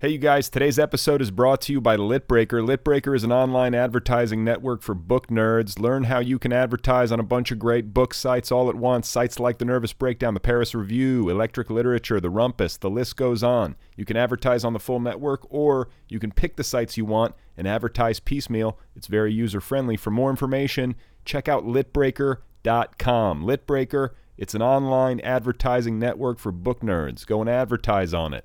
Hey, you guys, today's episode is brought to you by Litbreaker. Litbreaker is an online advertising network for book nerds. Learn how you can advertise on a bunch of great book sites all at once. Sites like The Nervous Breakdown, The Paris Review, Electric Literature, The Rumpus, the list goes on. You can advertise on the full network, or you can pick the sites you want and advertise piecemeal. It's very user friendly. For more information, check out litbreaker.com. Litbreaker, it's an online advertising network for book nerds. Go and advertise on it.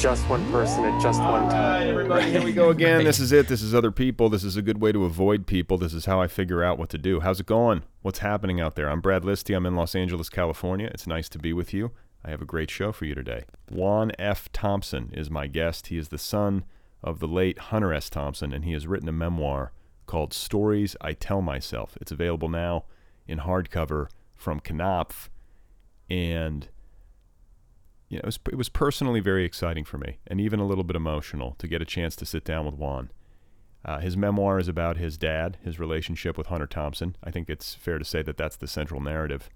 just one person at just one time. All right, everybody, here we go again. This is it. This is other people. This is a good way to avoid people. This is how I figure out what to do. How's it going? What's happening out there? I'm Brad Listi. I'm in Los Angeles, California. It's nice to be with you. I have a great show for you today. Juan F. Thompson is my guest. He is the son of the late Hunter S. Thompson, and he has written a memoir called Stories I Tell Myself. It's available now in hardcover from Knopf, and you know, it was, it was personally very exciting for me and even a little bit emotional to get a chance to sit down with Juan. Uh, his memoir is about his dad, his relationship with Hunter Thompson. I think it's fair to say that that's the central narrative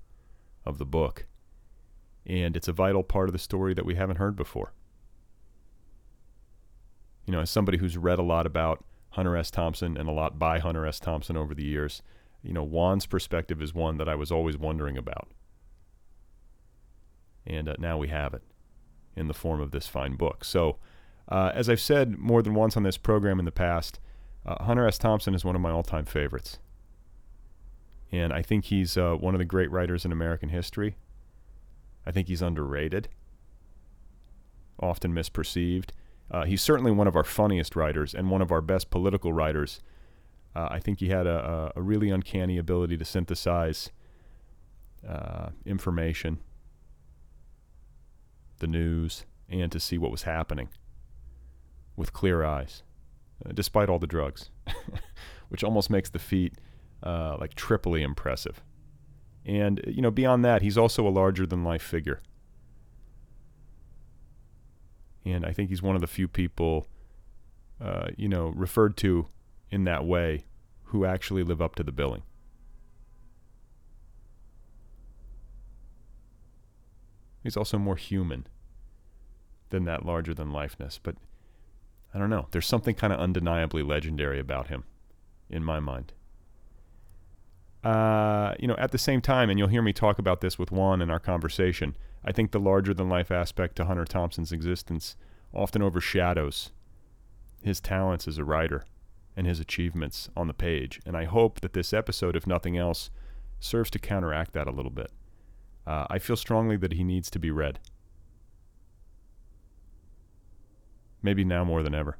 of the book. And it's a vital part of the story that we haven't heard before. You know, as somebody who's read a lot about Hunter S. Thompson and a lot by Hunter S. Thompson over the years, you know, Juan's perspective is one that I was always wondering about. And uh, now we have it in the form of this fine book. So, uh, as I've said more than once on this program in the past, uh, Hunter S. Thompson is one of my all time favorites. And I think he's uh, one of the great writers in American history. I think he's underrated, often misperceived. Uh, he's certainly one of our funniest writers and one of our best political writers. Uh, I think he had a, a, really uncanny ability to synthesize information the news, and to see what was happening with clear eyes, uh, despite all the drugs, which almost makes the feat uh, like triply impressive. And, you know, beyond that, he's also a larger than life figure. And I think he's one of the few people, uh, you know, referred to in that way who actually live up to the billing. He's also more human than that larger than lifeness. But I don't know. There's something kind of undeniably legendary about him, in my mind. Uh, you know, at the same time, and you'll hear me talk about this with Juan in our conversation, I think the larger than life aspect to Hunter Thompson's existence often overshadows his talents as a writer and his achievements on the page. And I hope that this episode, if nothing else, serves to counteract that a little bit. Uh, I feel strongly that he needs to be read. Maybe now more than ever.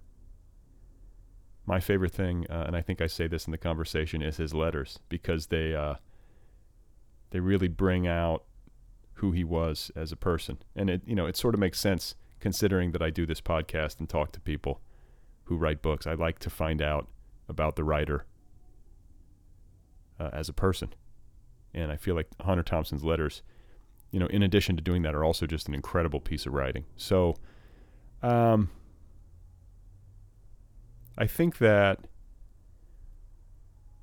My favorite thing, uh, and I think I say this in the conversation, is his letters because they uh, they really bring out who he was as a person, and it you know it sort of makes sense considering that I do this podcast and talk to people who write books. I like to find out about the writer uh, as a person, and I feel like Hunter Thompson's letters, you know, in addition to doing that, are also just an incredible piece of writing. So, um, I think that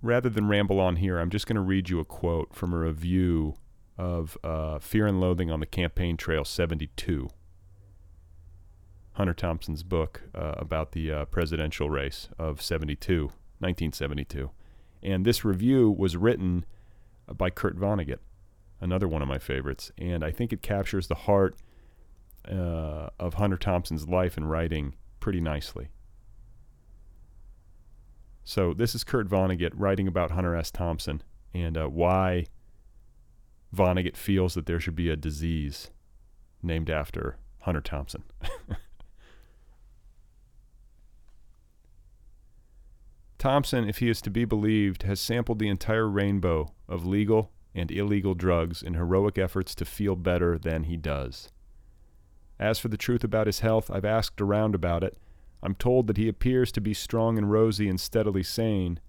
rather than ramble on here, I'm just going to read you a quote from a review of uh, Fear and Loathing on the Campaign Trail 72. Hunter Thompson's book uh, about the uh, presidential race of 72, 1972. And this review was written by Kurt Vonnegut, another one of my favorites. And I think it captures the heart uh, of Hunter Thompson's life and writing pretty nicely. So this is Kurt Vonnegut writing about Hunter S. Thompson and uh, why Vonnegut feels that there should be a disease named after Hunter Thompson. Thompson, if he is to be believed, has sampled the entire rainbow of legal and illegal drugs in heroic efforts to feel better than he does. As for the truth about his health, I've asked around about it. I'm told that he appears to be strong and rosy and steadily sane,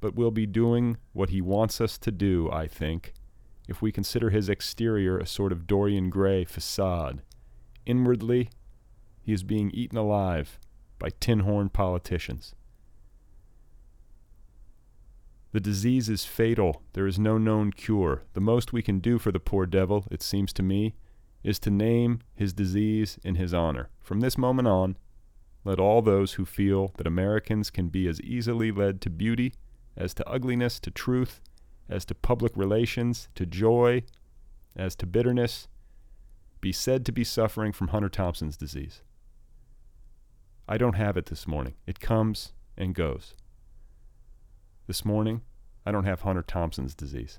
but we'll be doing what he wants us to do, I think, if we consider his exterior a sort of Dorian Gray facade. Inwardly, he is being eaten alive by tin horn politicians. The disease is fatal. There is no known cure. The most we can do for the poor devil, it seems to me, is to name his disease in his honor. From this moment on, let all those who feel that Americans can be as easily led to beauty as to ugliness, to truth, as to public relations, to joy, as to bitterness, be said to be suffering from Hunter Thompson's disease. I don't have it this morning. It comes and goes. This morning, I don't have Hunter Thompson's disease.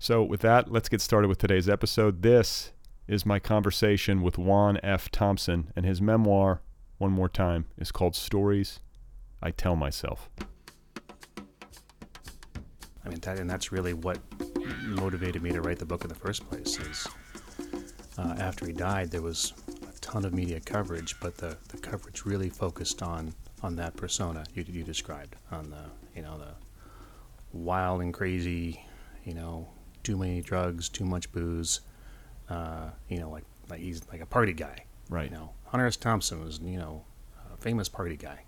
So, with that, let's get started with today's episode. This is my conversation with Juan F. Thompson, and his memoir, one more time, is called Stories I Tell Myself. I mean, that, and that's really what motivated me to write the book in the first place. Is uh, after he died, there was a ton of media coverage, but the, the coverage really focused on on that persona you, you described, on the you know the wild and crazy, you know, too many drugs, too much booze, uh, you know, like like he's like a party guy, Right. You know, Hunter S. Thompson was you know a famous party guy,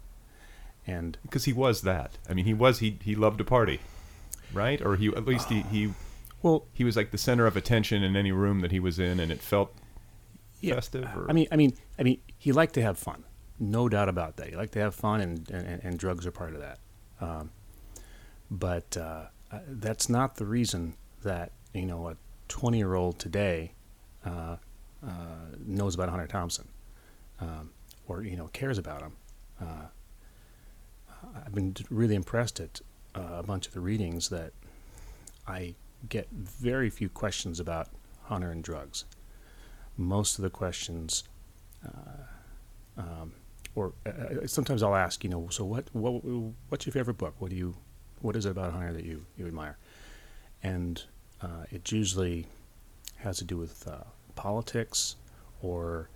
and Because he was that. I mean, he was, he, he loved to party, right? Or he, at least he, he, well, he was like the center of attention in any room that he was in, and it felt festive. Or, I mean, I mean, I mean, he liked to have fun, no doubt about that. He liked to have fun, and and, and drugs are part of that. Um, but uh, uh, that's not the reason that you know a 20 year old today uh, uh, knows about Hunter Thompson, um, or you know cares about him. Uh, I've been really impressed at uh, a bunch of the readings that I get very few questions about Hunter and drugs most of the questions, uh, um, or uh, sometimes I'll ask, you know, so what, what, what's your favorite book? What do you, what is it about Hunter that you, you admire? And uh, it usually has to do with uh, politics or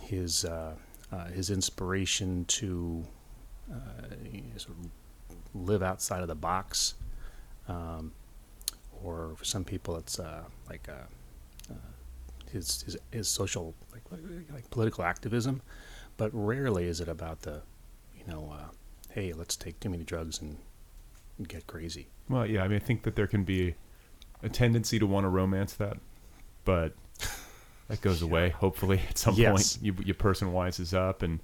his uh, uh, his inspiration to sort of live outside of the box, um, or for some people it's like his, his his social like, like political activism, but rarely is it about the, you know, uh, hey, let's take too many drugs and get crazy. well, yeah, I mean, I think that there can be a tendency to want to romance that, but that goes away. Hopefully, at some Yes. point, you, your person wises up. And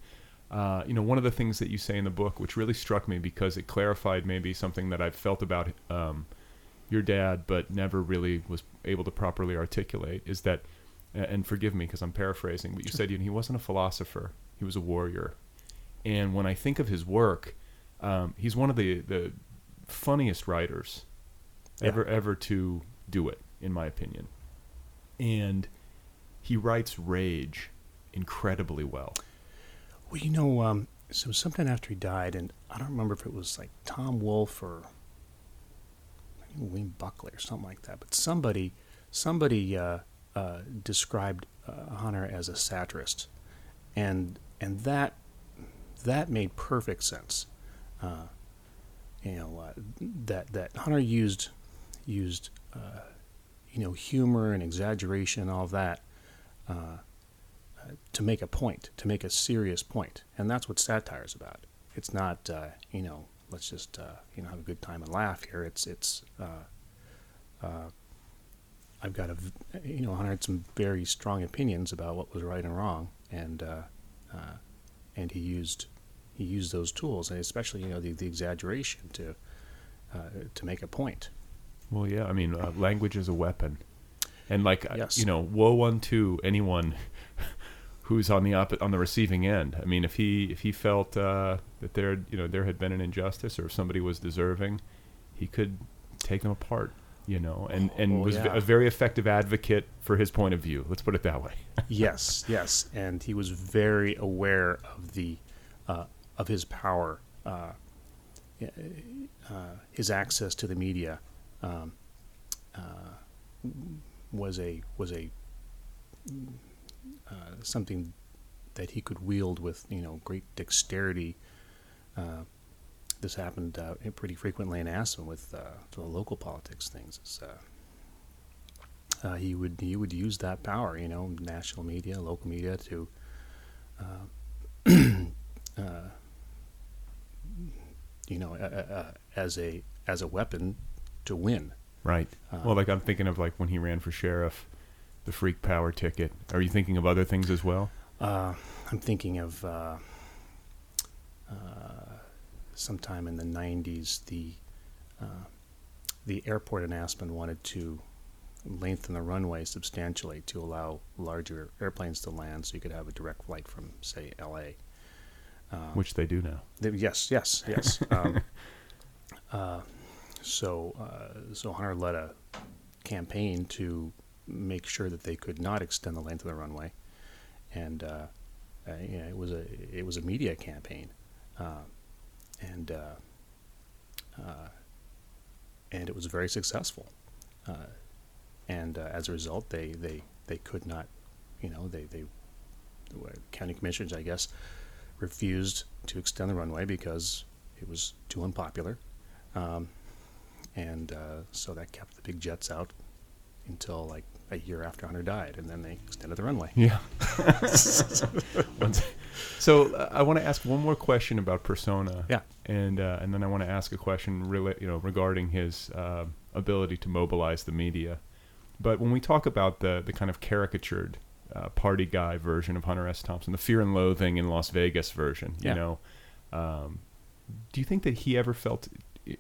uh, you know, one of the things that you say in the book, which really struck me because it clarified maybe something that I've felt about um, your dad, but never really was able to properly articulate, is that. And forgive me because I'm paraphrasing, but you said you know, he wasn't a philosopher; he was a warrior. And when I think of his work, um, he's one of the the funniest writers Yeah. ever ever to do it, in my opinion. And he writes rage incredibly well. Well, you know, um, so sometime after he died, and I don't remember if it was like Tom Wolfe or William Buckley or something like that, but somebody, somebody uh, uh, described uh, Hunter as a satirist, and and that that made perfect sense. Uh, you know uh, that that Hunter used used uh, you know humor and exaggeration and all of that uh, uh, to make a point, to make a serious point, and that's what satire is about. It's not uh, you know let's just uh, you know have a good time and laugh here. It's it's I've got a you know Hunter had some very strong opinions about what was right and wrong, and and he used he used those tools, and especially you know the, the exaggeration to uh, to make a point. Well, yeah, I mean, uh, language is a weapon, and like uh, Yes. you know, woe unto anyone who's on the op- on the receiving end. I mean, if he if he felt uh, that there you know there had been an injustice or if somebody was deserving, he could take them apart. You know, and and Oh, was yeah. a very effective advocate for his point of view. Let's put it that way. yes, yes, and he was very aware of the uh, of his power, uh, uh, his access to the media um, uh, was a was a uh, something that he could wield with you know great dexterity. Uh, this happened pretty frequently in Aspen with the local politics things. Uh, he would he would use that power, you know, national media, local media, to uh, uh, you know, uh, uh, uh, as a as a weapon to win. Right. well, like I'm thinking of like when he ran for sheriff, the freak power ticket. Are you thinking of other things as well? Uh, I'm thinking of uh, uh, sometime in the '90s, the uh, the airport in Aspen wanted to lengthen the runway substantially to allow larger airplanes to land, so you could have a direct flight from, say, L.A. Which they do now. They- Yes, yes, yes. um, uh, so, uh, so Hunter led a campaign to make sure that they could not extend the length of the runway, and uh, uh, you know, it was a it was a media campaign, uh, and uh, uh, and it was very successful, uh, and uh, as a result, they, they they could not, you know, they they the county commissioners, I guess, refused to extend the runway because it was too unpopular. Um, and uh, so that kept the big jets out until like a year after Hunter died, and then they extended the runway. Yeah. So uh, I want to ask one more question about persona. Yeah. And uh, and then I want to ask a question really, you know, regarding his uh, ability to mobilize the media. But when we talk about the the kind of caricatured uh, party guy version of Hunter S. Thompson, the Fear and Loathing in Las Vegas version, you Yeah. know, um, do you think that he ever felt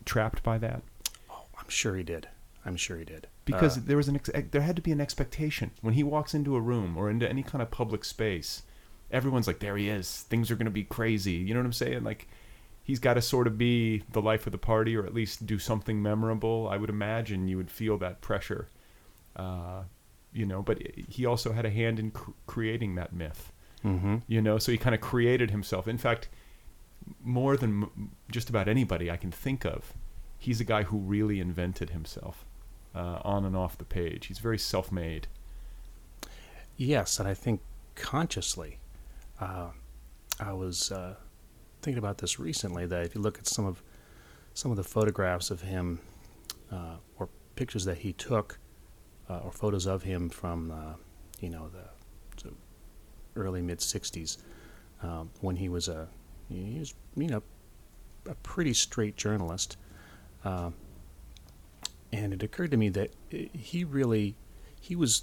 trapped by that? Oh, I'm sure he did. I'm sure he did. because Uh, there was an ex- there had to be an expectation when he walks into a room or into any kind of public space everyone's like there he is things are going to be crazy you know what i'm saying like he's got to sort of be the life of the party or at least do something memorable i would imagine you would feel that pressure uh, you know but he also had a hand in cr- creating that myth mhm. you know so he kind of created himself in fact more than m- just about anybody i can think of he's a guy who really invented himself uh, on and off the page he's very self-made Yes, and I think consciously. Uh, I was uh, thinking about this recently. That if you look at some of some of the photographs of him, uh, or pictures that he took, uh, or photos of him from, uh, you know, the early mid '60s, um, when he was a he was you know a pretty straight journalist. Uh, and it occurred to me that he really he was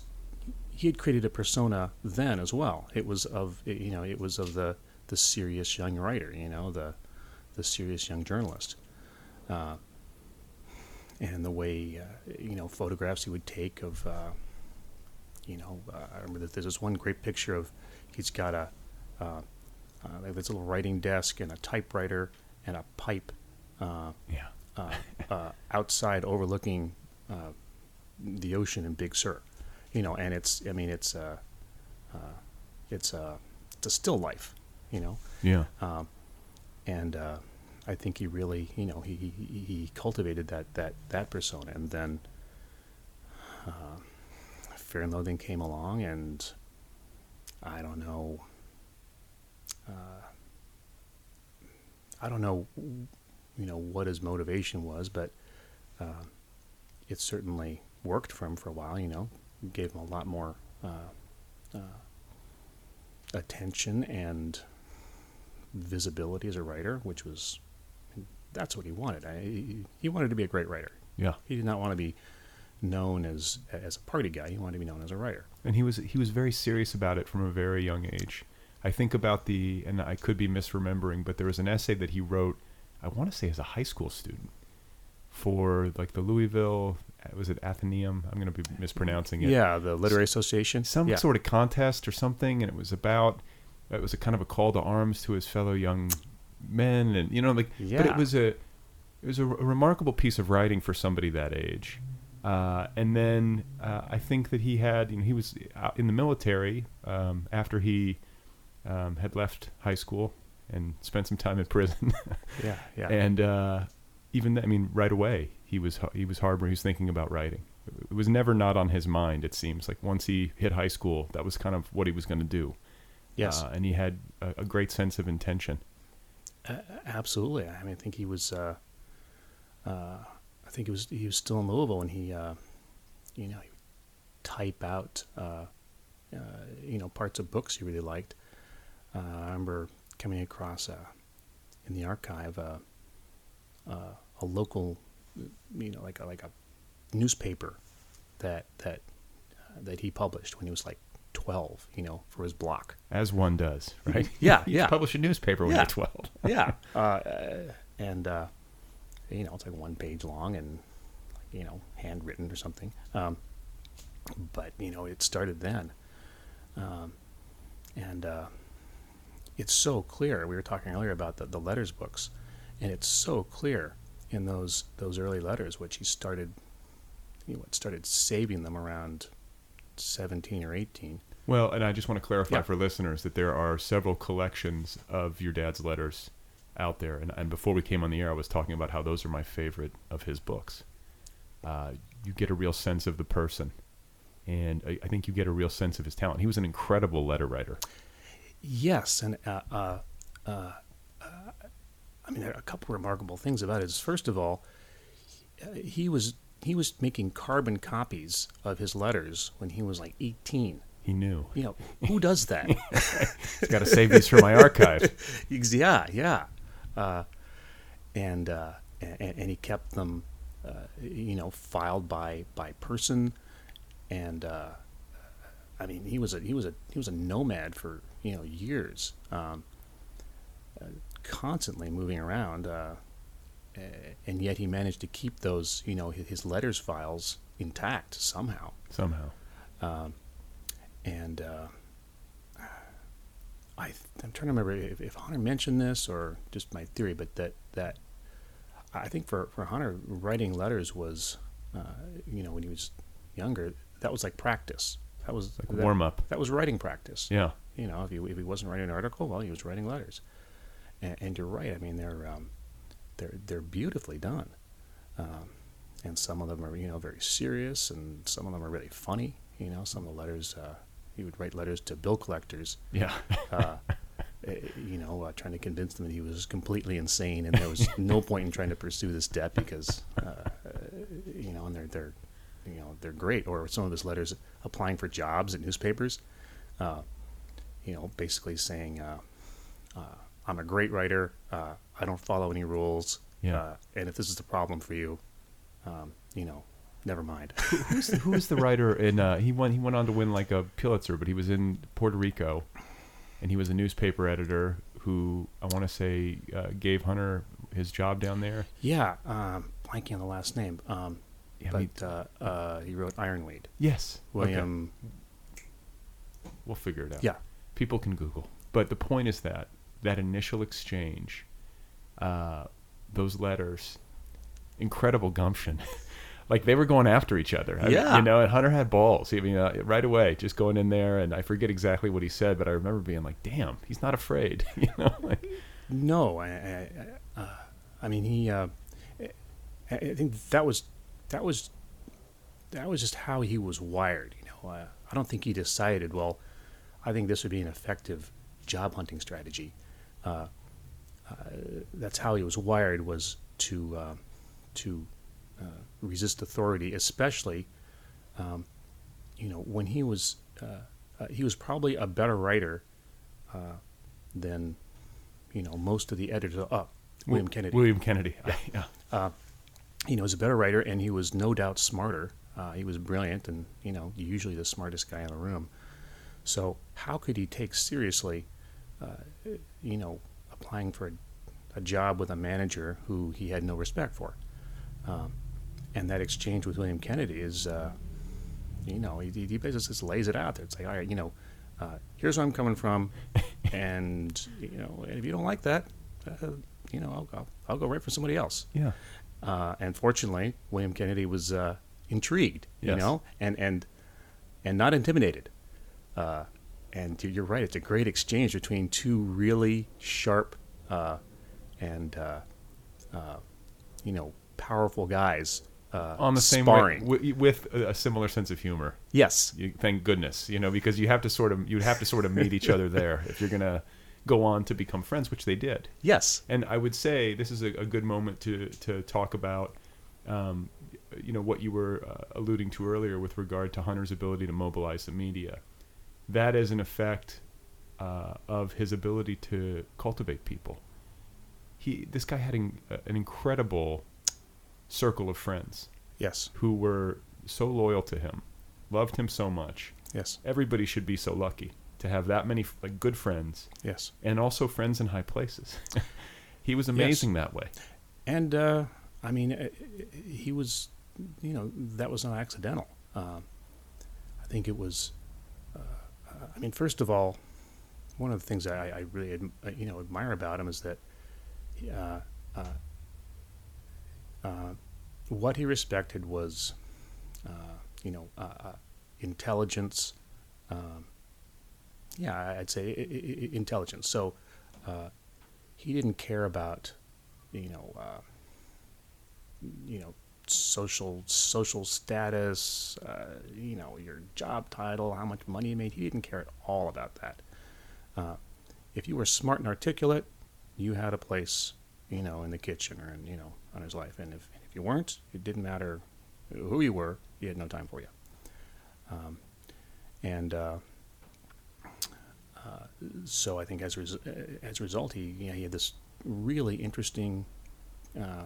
he had created a persona then as well. It was of you know it was of the the serious young writer, you know the the serious young journalist, uh, and the way uh, you know photographs he would take of uh, you know uh, I remember that there's this one great picture of he's got a uh, uh, this little writing desk and a typewriter and a pipe. Uh, Yeah. uh, uh, outside overlooking uh, the ocean in Big Sur, you know, and it's I mean it's uh, uh, it's uh, it's a still life, you know, Yeah. um, and uh, I think he really you know he, he he cultivated that that that persona, and then uh, Fear and Loathing came along, and I don't know. Uh, I don't know you know what his motivation was, but uh, it certainly worked for him for a while. You know, gave him a lot more uh, uh, attention and visibility as a writer, which was that's what he wanted. I, he- he wanted to be a great writer. Yeah. He did not want to be known as as a party guy. He wanted to be known as a writer. and he was he was very serious about it from a very young age. I think about the and I could be misremembering, but there was an essay that he wrote. I want to say as a high school student for like the Louisville uh, was it Athenaeum? I'm going to be mispronouncing it. Yeah, the Literary Association. some yeah. sort of contest or something, and it was about it was a kind of a call to arms to his fellow young men, and you know, like, but it was a it was a, r- a remarkable piece of writing for somebody that age. Uh, and then uh, I think that he had, you know, he was out in the military um, after he um, had left high school and spent some time in prison. Yeah, yeah. And uh, even th- I mean, right away he was he was harboring. He was thinking about writing. It was never not on his mind. It seems like once he hit high school, that was kind of what he was going to do. Yes. uh, and he had a, a great sense of intention. Absolutely. I mean, I think he was. Uh, uh, I think he was. He was still in Louisville, and he, uh, you know, he type out, uh, uh, you know, parts of books he really liked. Uh, I remember coming across in the archive a local, you know, like a, like a newspaper that that that he published when he was like twelve. You know, for his block. As one does, right? Yeah, you yeah. Publish a newspaper when Yeah. you're 12. yeah. Uh, and uh, you know, it's like one page long and you know, handwritten or something. Um, but you know, it started then, um, and uh, it's so clear. We were talking earlier about the, the letters books, and it's so clear in those those early letters, which he started, you know, what started saving them around seventeen or eighteen. Well, and I just want to clarify Yeah. for listeners that there are several collections of your dad's letters out there. And, and before we came on the air, I was talking about how those are my favorite of his books. Uh, you get a real sense of the person, and I, I think you get a real sense of his talent. He was an incredible letter writer. Yes, and uh, uh, uh, uh, I mean, there are a couple remarkable things about it. Is first of all, uh, he was he was making carbon copies of his letters when he was like eighteen. He knew. You know, who does that? He's got to save these for my archive. Yeah, yeah, uh, and, uh, and and he kept them, uh, you know, filed by by person, and uh, I mean, he was a he was a he was a nomad for you know years, um, uh, constantly moving around, uh, and yet he managed to keep those you know his, his letters files intact somehow. Somehow. Um, and uh, I, I'm trying to remember if, if Hunter mentioned this or just my theory, but that that I think for, for Hunter, writing letters was, uh, you know, when he was younger, that was like practice. That was Like that- warm-up. That was writing practice. Yeah. You know, if he if he wasn't writing an article, well, he was writing letters. And, and you're right. I mean, they're um, they're they're beautifully done. Um, and some of them are you know very serious, and some of them are really funny. You know, some of the letters uh, he would write letters to bill collectors. Yeah. uh, eh, you know, uh, trying to convince them that he was completely insane, and there was no point in trying to pursue this debt because, uh, uh, you know, and they're they're, you know, they're great. Or some of his letters applying for jobs at newspapers, uh, you know, basically saying, uh, uh, "I'm a great writer. Uh, I don't follow any rules. Yeah. Uh, and if this is the problem for you, um, you know, never mind. who's the, who's the writer in? Uh, he won. He went on to win like a Pulitzer, but he was in Puerto Rico, and he was a newspaper editor who I want to say uh, gave Hunter his job down there. yeah, um, blanking on the last name. Um, Yeah, but me- uh, uh, he wrote Ironweed. Yes, Okay. William. We'll figure it out. Yeah. people can Google. But the point is that that initial exchange, uh, those letters, incredible gumption. like they were going after each other. I Yeah. you know, and Hunter had balls. I mean, uh, right away, just going in there, and I forget exactly what he said, but I remember being like, "Damn, he's not afraid." you know, like, No, I, I, I, uh, I mean he. Uh, I, I think that was that was that was just how he was wired. You know, uh, I don't think he decided. Well, I think this would be an effective job hunting strategy. Uh, uh, that's how he was wired was to uh, to uh, resist authority, especially um, you know when he was uh, uh, he was probably a better writer uh, than you know most of the editors. Uh, William Kennedy. William Kennedy. yeah. Uh, you know, he was a better writer, and he was no doubt smarter. Uh, he was brilliant, and you know, usually the smartest guy in the room. So, how could he take seriously, uh, you know, applying for a, a job with a manager who he had no respect for? Um, and that exchange with William Kennedy is, uh, you know, he, he basically just lays it out there. It's like, all right, you know, uh, here's where I'm coming from, and you know, if you don't like that, uh, you know, I'll, I'll, I'll go right for somebody else. Yeah. Uh, and fortunately, William Kennedy was uh, intrigued, you know, and and and not intimidated. Uh, and you're right; it's a great exchange between two really sharp uh, and uh, uh, you know powerful guys uh, On the same sparring. way, wi- with a similar sense of humor. yes, You, thank goodness, you know, because you have to sort of you'd have to sort of meet each other there if you're gonna go on to become friends, which they did. yes, And I would say this is a, a good moment to to talk about, um, you know, what you were uh, alluding to earlier with regard to Hunter's ability to mobilize the media. That is an effect uh, of his ability to cultivate people. He, this guy had an, an incredible circle of friends yes, who were so loyal to him, loved him so much. yes, Everybody should be so lucky to have that many like good friends yes. and also friends in high places. he was amazing that way. And uh, I mean, uh, he was, you know, that was not accidental. Um, I think it was. Uh, I mean, first of all, one of the things I, I really, uh, you know, admire about him is that, what he respected was, uh, you know, uh, uh, intelligence. Um, yeah, I'd say I- I- intelligence. So, uh, he didn't care about you know, you know, social social status, you know, your job title, how much money you made. He didn't care at all about that. If you were smart and articulate, you had a place, you know, in the kitchen or in you know on his life. And if if you weren't, it didn't matter who you were. He had no time for you. Um, and uh, uh, so I think as a, res- as a result, he you know, he had this really interesting uh,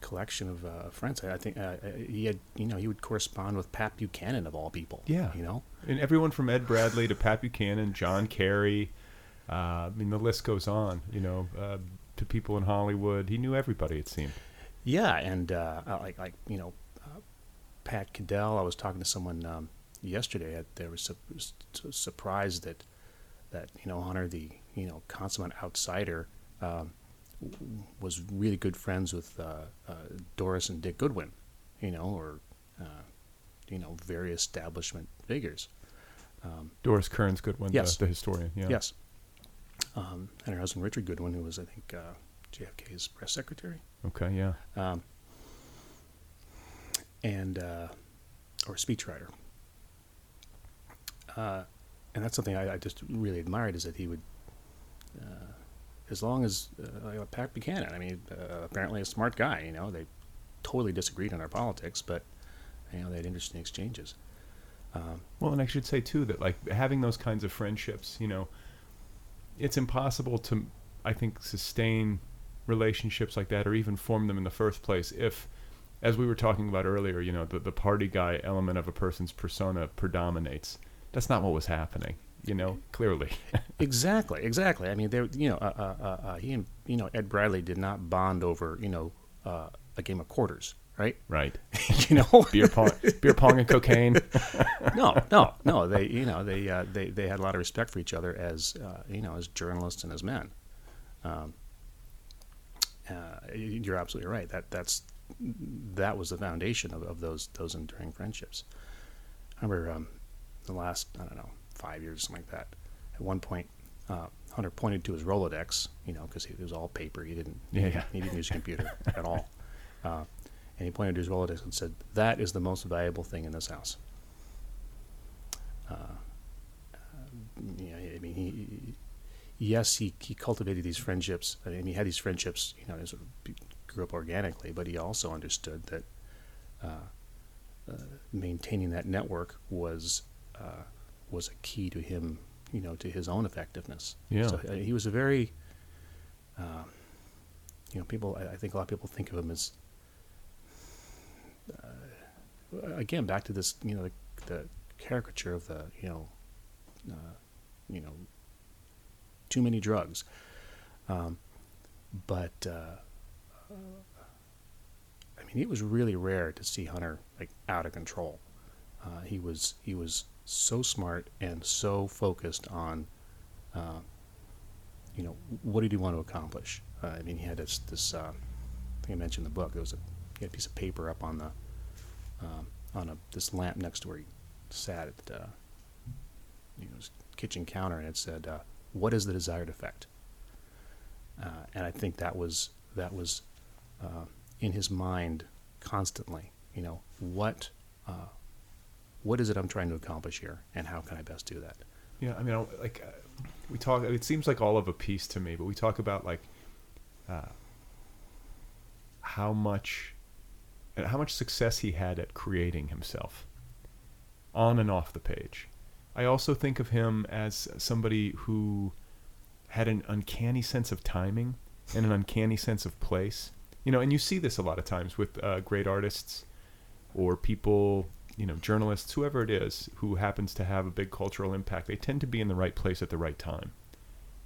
collection of uh, friends. I think uh, he had, you know, he would correspond with Pat Buchanan of all people. Yeah. you know, And everyone from Ed Bradley to Pat Buchanan, John Kerry, uh, I mean, the list goes on, you know, uh, to people in Hollywood. He knew everybody, it seemed. yeah, and uh, uh, like like you know, uh, Pat Caddell. I was talking to someone um, yesterday. That they were su- su- surprised that that you know Hunter, the you know consummate outsider, um, w- was really good friends with uh, uh, Doris and Dick Goodwin, you know, or uh, you know very establishment figures. Um, Doris Kearns Goodwin, Yes. the, the historian. Yeah. Yes. Um, and her husband Richard Goodwin, who was I think uh, JFK's press secretary, Okay, yeah. um, and uh, or speechwriter. Uh, and that's something I, I just really admired is that he would, uh, as long as uh, Pat Buchanan. I mean, uh, apparently a smart guy. You know, they totally disagreed on our politics, but you know they had interesting exchanges. Um, Well, and I should say too that like having those kinds of friendships, you know, it's impossible to, I think, sustain relationships like that or even form them in the first place if as we were talking about earlier, you know, the, the party guy element of a person's persona predominates. That's not what was happening, you know, clearly. exactly, exactly. I mean, there, you know, uh, uh, uh, uh, he and you know Ed Bradley did not bond over you know uh, a game of quarters, right? right. you know, Beer pong, beer pong and cocaine. no, no, no. They, you know, they, uh, they, they had a lot of respect for each other as, uh, you know, as journalists and as men. Um, uh, you're absolutely right. That that's that was the foundation of, of those those enduring friendships. I remember um, the last I don't know five years or something like that. At one point, uh, Hunter pointed to his Rolodex, you know, because it was all paper. He didn't Yeah, yeah. he didn't use a computer at all. And he pointed to his Rolodex and said, "That is the most valuable thing in this house." Uh, uh, you know, I mean, he, he- yes, he, he cultivated these friendships. I mean, he had these friendships, you know, sort of grew up organically, but he also understood that uh, uh, maintaining that network was uh, was a key to him, you know, to his own effectiveness. Yeah. So uh, he was a very, um, you know, people. I, I think a lot of people think of him as, again, back to this, you know, the, the caricature of the, you know, uh, you know, too many drugs. Um, but uh, I mean, it was really rare to see Hunter like out of control. Uh, he was he was so smart and so focused on, uh, you know, what did he want to accomplish? Uh, I mean, he had this this. Uh, I think I mentioned in the book. There was a a piece of paper up on the um, on a this lamp next to where he sat at uh, you know his kitchen counter, and it said, uh, "What is the desired effect?" Uh, and I think that was that was uh, in his mind constantly. You know, what uh, what is it I'm trying to accomplish here, and how can I best do that? Yeah, I mean, I- like uh, we talk. It seems like all of a piece to me, but we talk about like how much, how much success he had at creating himself, on and off the page. I also think of him as somebody who had an uncanny sense of timing and an uncanny sense of place. You know, and you see this a lot of times with uh, great artists or people, you know, journalists, whoever it is who happens to have a big cultural impact, they tend to be in the right place at the right time.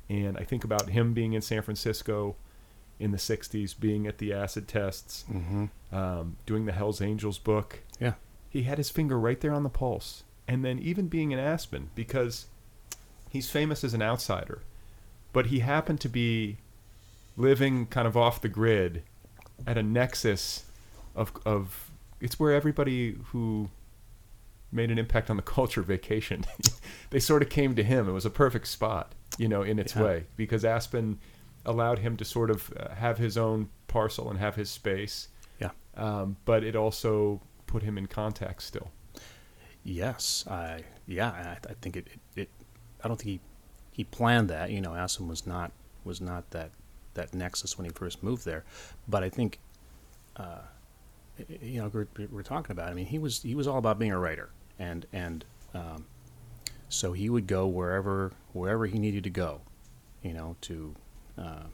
And I think about him being in San Francisco in the 60s, being at the acid tests, Mm-hmm. um, doing the Hells Angels book. Yeah. He had his finger right there on the pulse. And then even being in Aspen, because he's famous as an outsider, but he happened to be living kind of off the grid at a nexus of, of it's where everybody who made an impact on the culture vacationed. they sort of came to him. It was a perfect spot, you know, in its Yeah. way, because Aspen allowed him to sort of uh, have his own parcel and have his space. Yeah. Um, but it also put him in contact still. Yes, I yeah, I, I think it, it, it. I don't think he he planned that. You know, Aspen was not was not that that nexus when he first moved there, but I think, uh, you know, we're, we're talking about. I mean, he was he was all about being a writer, and and um, so he would go wherever wherever he needed to go, you know, to uh,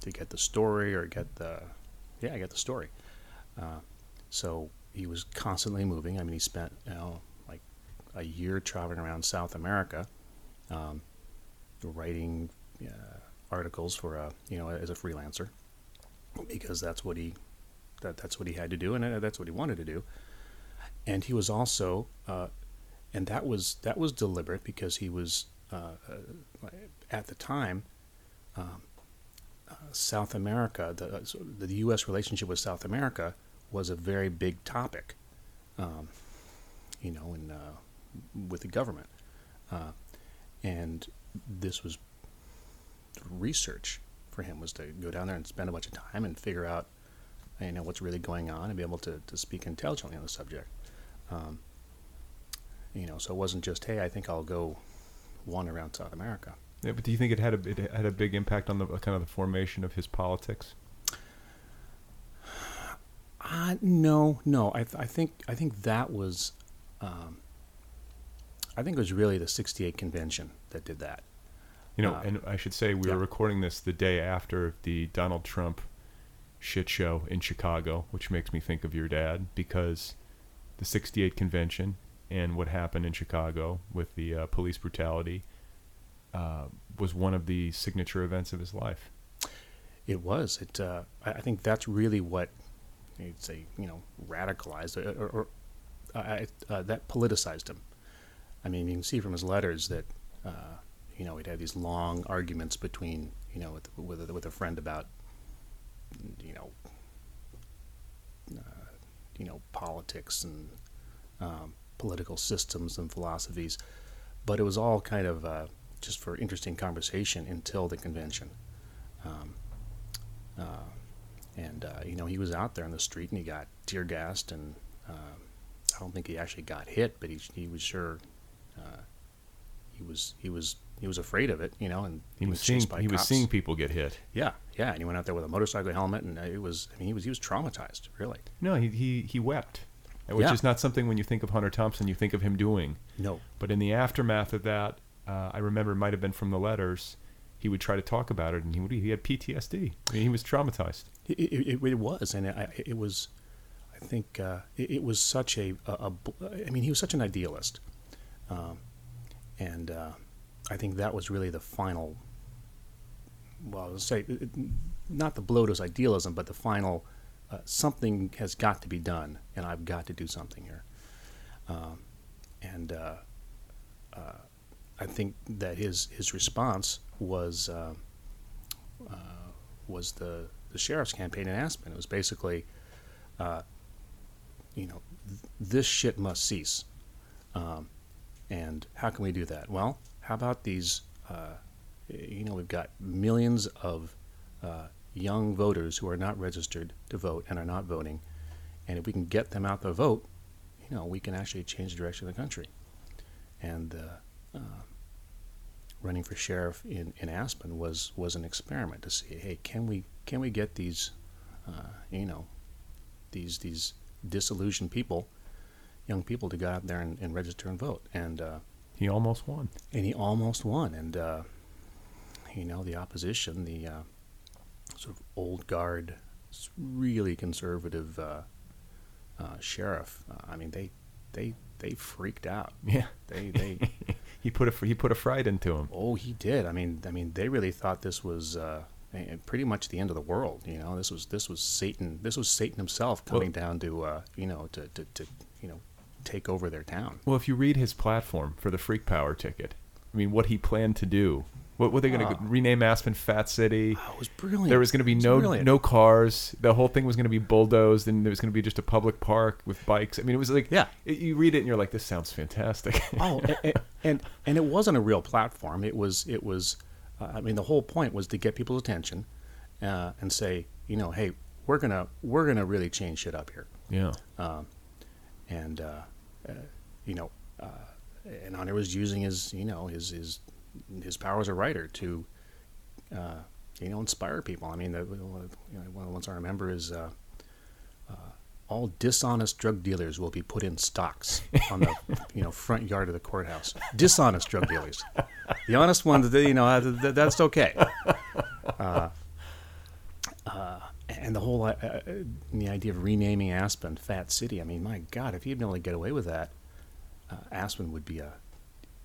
to get the story or get the yeah, I get the story. Uh, so he was constantly moving. I mean, he spent you know like a year traveling around South America, um, writing uh, articles for a you know as a freelancer because that's what he that that's what he had to do and uh, that's what he wanted to do. And he was also uh, and that was that was deliberate because he was uh, uh, at the time. Um, South America, the the U.S. relationship with South America was a very big topic, um, you know, in, uh, with the government, uh, and this was research for him was to go down there and spend a bunch of time and figure out, you know, what's really going on and be able to, to speak intelligently on the subject. Um, you know, so it wasn't just, hey, I think I'll go wander around South America. Yeah, but do you think it had a it had a big impact on the kind of the formation of his politics? Uh, no, no. I, th- I think I think that was, um, I think it was really the '68 convention that did that. You know, Uh, and I should say we yeah. were recording this the day after the Donald Trump shit show in Chicago, which makes me think of your dad because the 68 convention and what happened in Chicago with the uh, police brutality uh, was one of the signature events of his life. It was. It. Uh, I think that's really what you'd say. You know, radicalized or, or, uh, uh, that politicized him. I mean, you can see from his letters that uh, you know he'd have these long arguments between you know with with, a- with a friend about you know you know politics and um, political systems and philosophies, but it was all kind of just for interesting conversation until the convention. Um, uh, and uh, you know he was out there on the street and he got tear gassed and um, I don't think he actually got hit, but he he was sure uh, he was he was he was afraid of it, you know, and He was seeing he was seeing people get hit. Yeah, yeah, and he went out there with a motorcycle helmet, and uh, it was I mean he was he was traumatized, really. No, he he, he wept, which Yeah. is not something when you think of Hunter Thompson you think of him doing. No. But in the aftermath of that, uh, I remember might have been from the letters. He would try to talk about it, and he would he had PTSD. I mean, he was traumatized. It, it, it, was, and it, it was. I think uh, it, was such a, a, a I mean, he was such an idealist, um, and uh, I think that was really the final. Well, I'll say not the blow to his idealism, but the final. Uh, something has got to be done, and I've got to do something here. Um, and uh, uh, I think that his his response was. Uh, uh, was the, the sheriff's campaign in Aspen. It was basically, uh, you know, th- this shit must cease. Um, and how can we do that? Well, how about these? Uh, you know, we've got millions of uh, young voters who are not registered to vote and are not voting. And if we can get them out to vote, you know, we can actually change the direction of the country. And uh, running for sheriff in, in Aspen was, was an experiment to see, hey, can we can we get these, uh, you know, these these disillusioned people, young people, to go out there and, and register and vote, and uh, He almost won. and he almost won, and uh, you know the opposition, the uh, sort of old guard, really conservative uh, uh, sheriff. Uh, I mean, they they they freaked out. Yeah. They they. he put a he put a fright into him. Oh, he did. I mean, I mean, they really thought this was uh, pretty much the end of the world. You know, this was this was Satan. This was Satan himself coming down to uh, you know to, to, to you know take over their town. Well, if you read his platform for the Freak Power ticket, I mean, what he planned to do. What were they going to Oh. rename Aspen Fat City? it was brilliant. There was going to be no brilliant. no cars. The whole thing was going to be bulldozed, and there was going to be just a public park with bikes. I mean, it was like Yeah. it- you read it and you're like, this sounds fantastic. oh, and, and and it wasn't a real platform. It was it was. Uh, I mean, the whole point was to get people's attention, uh, and say, you know, hey, we're gonna we're gonna really change shit up here. yeah. um, and uh, uh, you know, uh, and Hunter was using his you know his his his power as a writer to uh, you know inspire people. I mean, the, you know, one of the ones I remember is. Uh, uh, all dishonest drug dealers will be put in stocks on the you know front yard of the courthouse. Dishonest drug dealers, the honest ones, you know, uh, th- th- that's okay. Uh, uh, and the whole the idea of renaming Aspen Fat City. I mean, my God, if he'd been able to get away with that, Aspen would be a.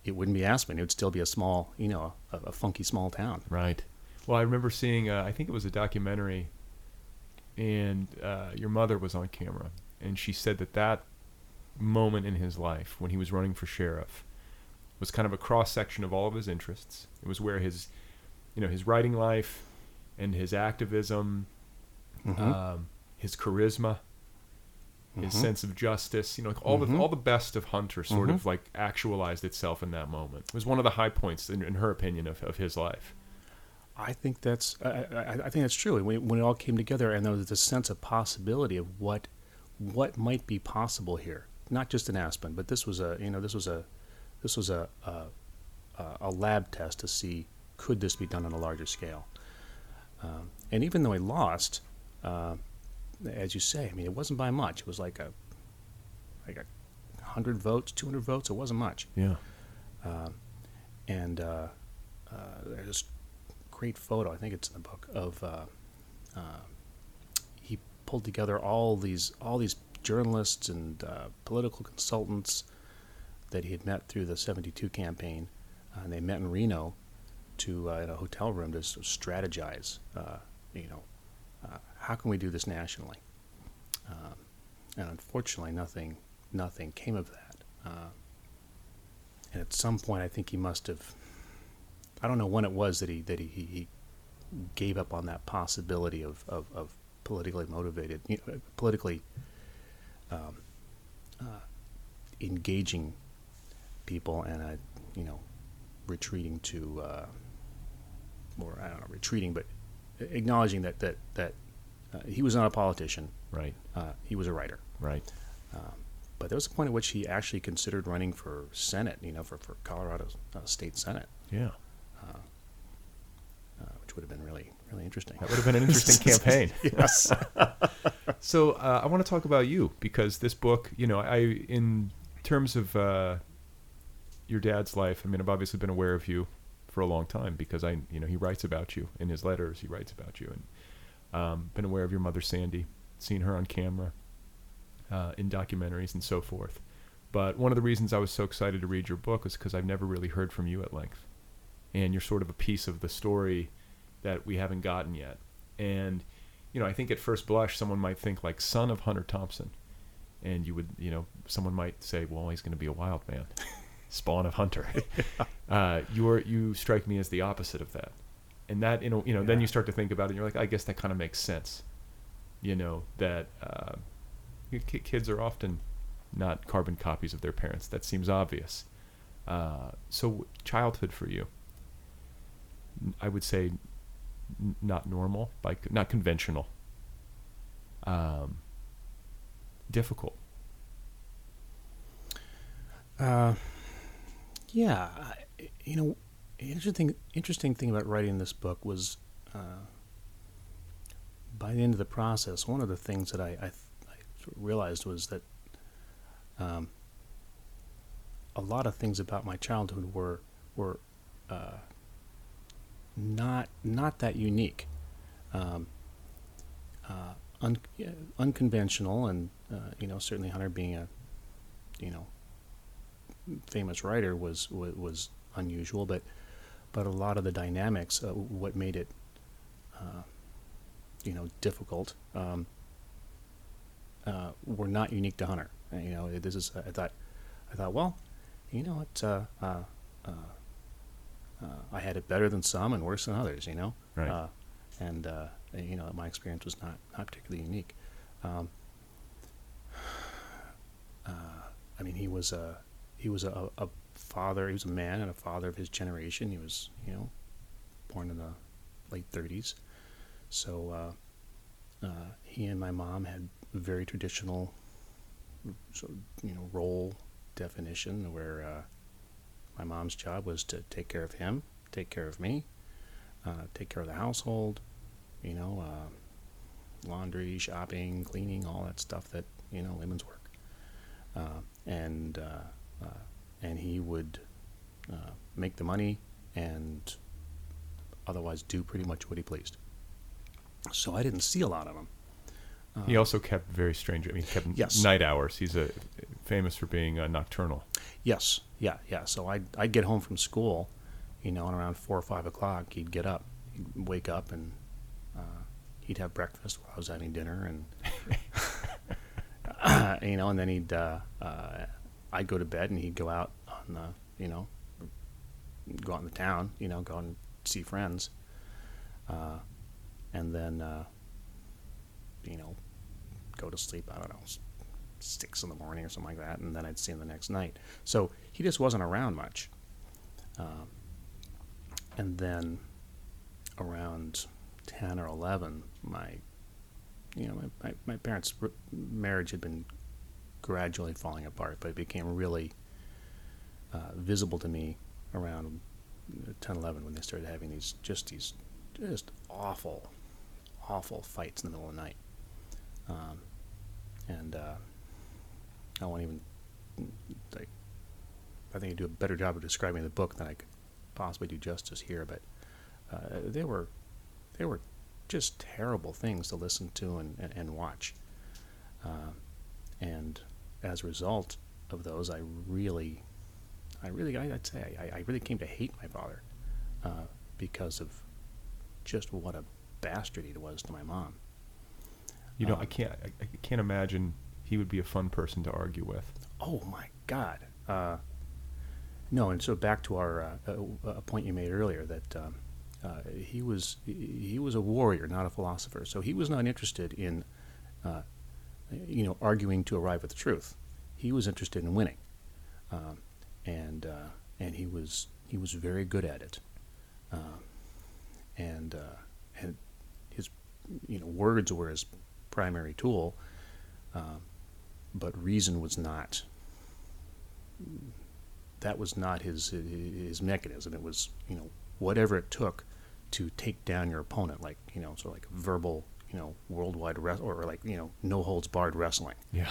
It wouldn't be Aspen. It would still be a small, you know, a, a funky small town. Right. Well, I remember seeing. Uh, I think it was a documentary, and uh, your mother was on camera, and she said that that moment in his life when he was running for sheriff was kind of a cross section of all of his interests. It was where his, you know, his writing life, and his activism, Mhm. um, his charisma, his Mhm. sense of justice. You know, like all Mhm. the all the best of Hunter sort Mhm. of like actualized itself in that moment. It was one of the high points, in, in her opinion, of, of his life. I think that's I, I, I think that's true. When, when it all came together, and there was this sense of possibility of what what might be possible here, not just in Aspen, but this was a you know this was a this was a a, a lab test to see could this be done on a larger scale. Um, and even though he lost, uh, as you say, I mean it wasn't by much. It was like a like a hundred votes, two hundred votes. It wasn't much. Yeah. Um, and uh, uh, there's this great photo. I think it's in the book of uh, uh, pulled together all these all these journalists and uh, political consultants that he had met through the 72 campaign. Uh, and they met in Reno to uh, in a hotel room to sort of strategize, uh, you know, uh, how can we do this nationally? Um, and unfortunately, nothing nothing came of that. Uh, and at some point, I think he must have. I don't know when it was that he that he, he, gave up on that possibility of, of, of politically motivated, you know, politically um, uh, engaging people, and uh, you know, retreating to, uh, or I don't know, retreating, but acknowledging that that that uh, he was not a politician. Right. Uh, he was a writer. Right. Um, but there was a point at which he actually considered running for Senate, you know, for, for Colorado uh, State Senate. Yeah. Uh, uh, which would have been really, really interesting. That would have been an interesting campaign. yes. so uh, I want to talk about you because this book, you know, I in terms of uh, your dad's life. I mean, I've obviously been aware of you for a long time because I, you know, he writes about you in his letters. He writes about you, and um, been aware of your mother Sandy, seen her on camera, uh, in documentaries and so forth. But one of the reasons I was so excited to read your book was because I've never really heard from you at length, and you're sort of a piece of the story that we haven't gotten yet. And you know, I think at first blush, someone might think like son of Hunter Thompson, and you would, you know, someone might say, well, he's going to be a wild man, spawn of Hunter. uh, you're you strike me as the opposite of that, and that you know, you know, then you start to think about it, and you're like, I guess that kind of makes sense. You know that uh, ki- kids are often not carbon copies of their parents. That seems obvious. Uh, so childhood for you, I would say, n- not normal, like not conventional. Um, difficult. Uh, yeah, you know, interesting interesting thing about writing this book was uh, by the end of the process, one of the things that I, I, I realized was that um, a lot of things about my childhood were were uh, not not that unique, um, uh, un, unconventional, and uh, you know certainly Hunter being a you know famous writer was was, was unusual, but but a lot of the dynamics, uh, what made it uh, you know difficult, um, uh, were not unique to Hunter. Uh, you know, this is I thought I thought well, you know what. Uh, uh, uh, uh, I had it better than some and worse than others, you know. Right. Uh, and uh, you know, my experience was not not particularly unique. Um, uh, I mean, he was a he was a, a father. He was a man and a father of his generation. He was, you know, born in the late 30s. So uh, uh, he and my mom had very traditional, sort of, you know, role definition where uh, my mom's job was to take care of him, take care of me, uh, take care of the household, you know, uh, laundry, shopping, cleaning, all that stuff that you know women's work, uh, and uh, uh, and he would uh, make the money and otherwise do pretty much what he pleased. So I didn't see a lot of him. he also kept very strange. I mean, kept Yes. night hours. He's a famous for being uh, nocturnal. Yes, yeah, yeah. So I'd, I'd get home from school, you know, and around four or five o'clock, he'd get up, he'd wake up, and uh, he'd have breakfast while I was having dinner, and you know, and then he'd uh, uh, I'd go to bed, and he'd go out on the, you know, go out in the town, you know, go and see friends, uh, and then, uh, you know, go to sleep. I don't know, six in the morning or something like that, and then I'd see him the next night. So he just wasn't around much. Um, and then around ten or eleven, my, you know, my my, my parents' marriage had been gradually falling apart, but it became really uh, visible to me around 10, 11 when they started having these just these just awful, awful fights in the middle of the night. Um, and uh, I won't even like. I think I do a better job of describing the book than I could possibly do justice here. But uh, they were they were just terrible things to listen to and, and, and watch. Uh, and as a result of those, I really, I really, I, would say, I, I really came to hate my father uh, because of just what a bastard he was to my mom. You know, um, I can't, I, I, can't imagine he would be a fun person to argue with. Oh my God. Uh, no, and so back to our uh, a point you made earlier that um, uh, he was he was a warrior, not a philosopher. So he was not interested in, uh, you know, arguing to arrive at the truth. He was interested in winning, um, and uh, and he was he was very good at it, um, and uh, and his you know words were his primary tool, um, but reason was not. That was not his his mechanism. It was you know whatever it took to take down your opponent, like you know, sort of like verbal, you know, worldwide res- or like you know, no holds barred wrestling. Yeah.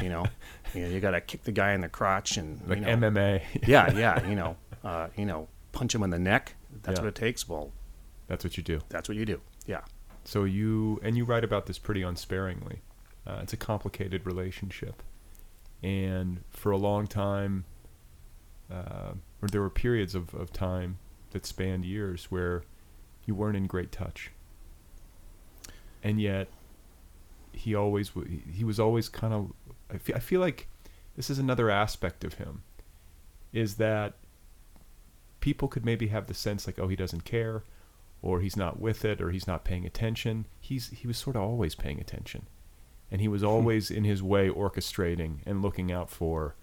you know, you know, you got to kick the guy in the crotch and like you know, MMA. yeah, yeah, you know, uh, you know, punch him in the neck. That's yeah. what it takes. Well, that's what you do. That's what you do. Yeah. So you and you write about this pretty unsparingly. Uh, it's a complicated relationship, and for a long time, uh, or there were periods of, of time that spanned years where you weren't in great touch. And yet, he always he was always kind of. I feel, I feel like this is another aspect of him, is that people could maybe have the sense like, oh, he doesn't care, or he's not with it, or he's not paying attention. He's he was sort of always paying attention, and he was hmm. always in his way orchestrating and looking out for,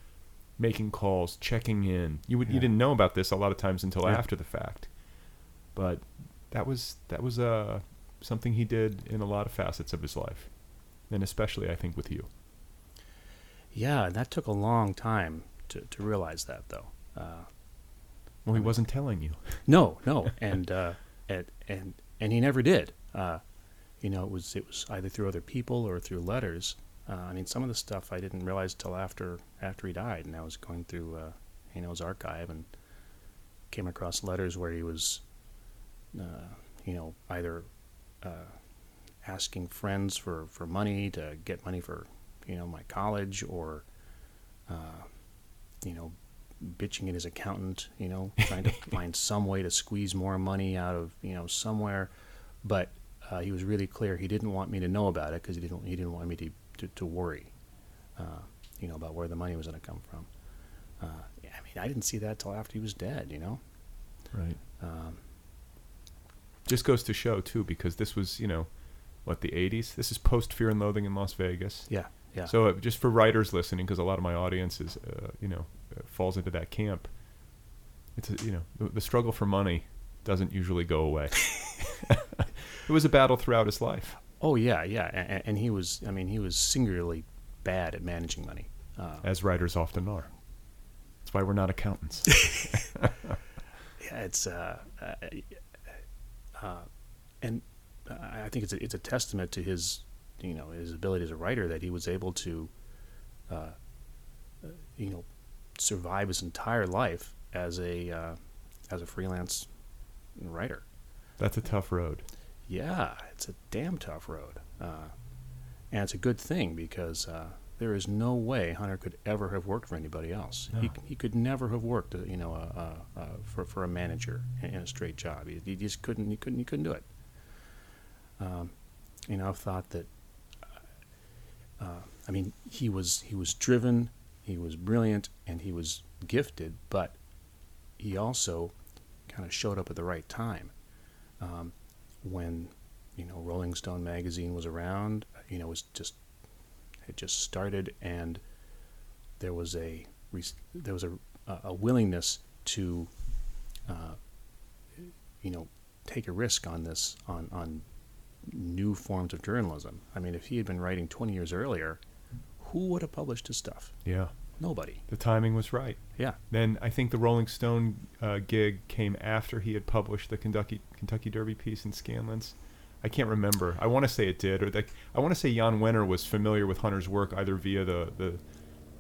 making calls, checking in. You would yeah. you didn't know about this a lot of times until yeah. after the fact, but that was that was uh, something he did in a lot of facets of his life, and especially I think with you. Yeah, that took a long time to, to realize that though. Uh, well, he wasn't telling you. No, no, and uh, and and and he never did. Uh, you know, it was it was either through other people or through letters. Uh, I mean, some of the stuff I didn't realize till after after he died, and I was going through uh, you know his archive and came across letters where he was uh, you know, either uh, asking friends for, for money to get money for, you know, my college or, uh, you know, bitching at his accountant, you know, trying to find some way to squeeze more money out of, you know, somewhere. But uh, he was really clear he didn't want me to know about it because he didn't, he didn't want me to, to, to worry, uh, you know, about where the money was going to come from. Uh, I mean, I didn't see that till after he was dead, you know? Right. Um, just goes to show too, because this was you know, what the '80s. This is post Fear and Loathing in Las Vegas. Yeah, yeah. So uh, just for writers listening, because a lot of my audience is uh, you know uh, falls into that camp. It's a, you know the, the struggle for money doesn't usually go away. it was a battle throughout his life. Oh yeah, yeah, and, and, he was. I mean, he was singularly bad at managing money. Uh, As writers often are. That's why we're not accountants. yeah, it's. Uh, uh, uh, and I think it's a, it's a testament to his you know his ability as a writer that he was able to uh, uh, you know survive his entire life as a uh, as a freelance writer. That's a tough road. Yeah, it's a damn tough road, uh, and it's a good thing because uh, there is no way Hunter could ever have worked for anybody else. No. He, he could never have worked, uh, you know, uh, uh, for, for a manager in, a straight job. He, he, just couldn't. He couldn't. He couldn't do it. Um, you know, I've thought that. Uh, I mean, he was he was driven, he was brilliant, and he was gifted, but he also kind of showed up at the right time. Um, when you know Rolling Stone magazine was around, you know, was just had just started, and there was a there was a, a willingness to, uh, you know, take a risk on this on on new forms of journalism. I mean, if he had been writing 20 years earlier, who would have published his stuff? Yeah. Nobody. The timing was right. Yeah. Then I think the Rolling Stone uh, gig came after he had published the Kentucky Kentucky Derby piece in Scanlan's. I can't remember. I want to say it did, or the, I want to say Jan Wenner was familiar with Hunter's work either via the the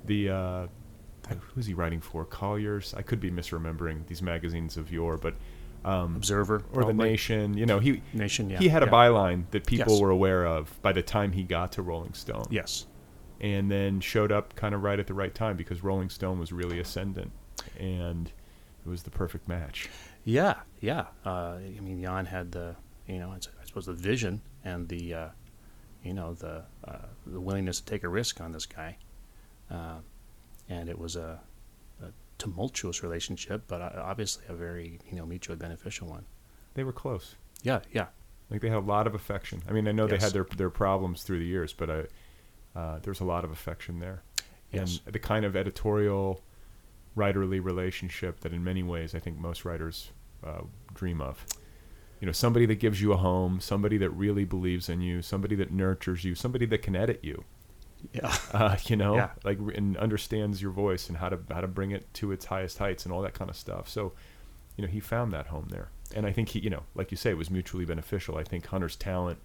the uh, who's he writing for? Collier's. I could be misremembering these magazines of yore, but um, Observer or the. Nation. You know, he Nation, yeah, he had a byline that people Yes. were aware of by the time he got to Rolling Stone. Yes. and then showed up kind of right at the right time because Rolling Stone was really ascendant, and it was the perfect match. Yeah, yeah. Uh, I mean, Jan had the, you know, it's, suppose the vision and the, uh, you know, the uh, the willingness to take a risk on this guy, uh, and it was a, a tumultuous relationship, but uh, obviously a very, you know, mutually beneficial one. They were close. Yeah, yeah, Like they had a lot of affection. I mean, I know they had their their problems through the years, but I, uh, there's a lot of affection there, Yes. and the kind of editorial, writerly relationship that, in many ways, I think most writers uh, dream of. You know, somebody that gives you a home, somebody that really believes in you, somebody that nurtures you, somebody that can edit you. yeah. uh, you know, Yeah. like and understands your voice and how to how to bring it to its highest heights and all that kind of stuff. So, you know, he found that home there, and I think he, you know, like you say, it was mutually beneficial. I think Hunter's talent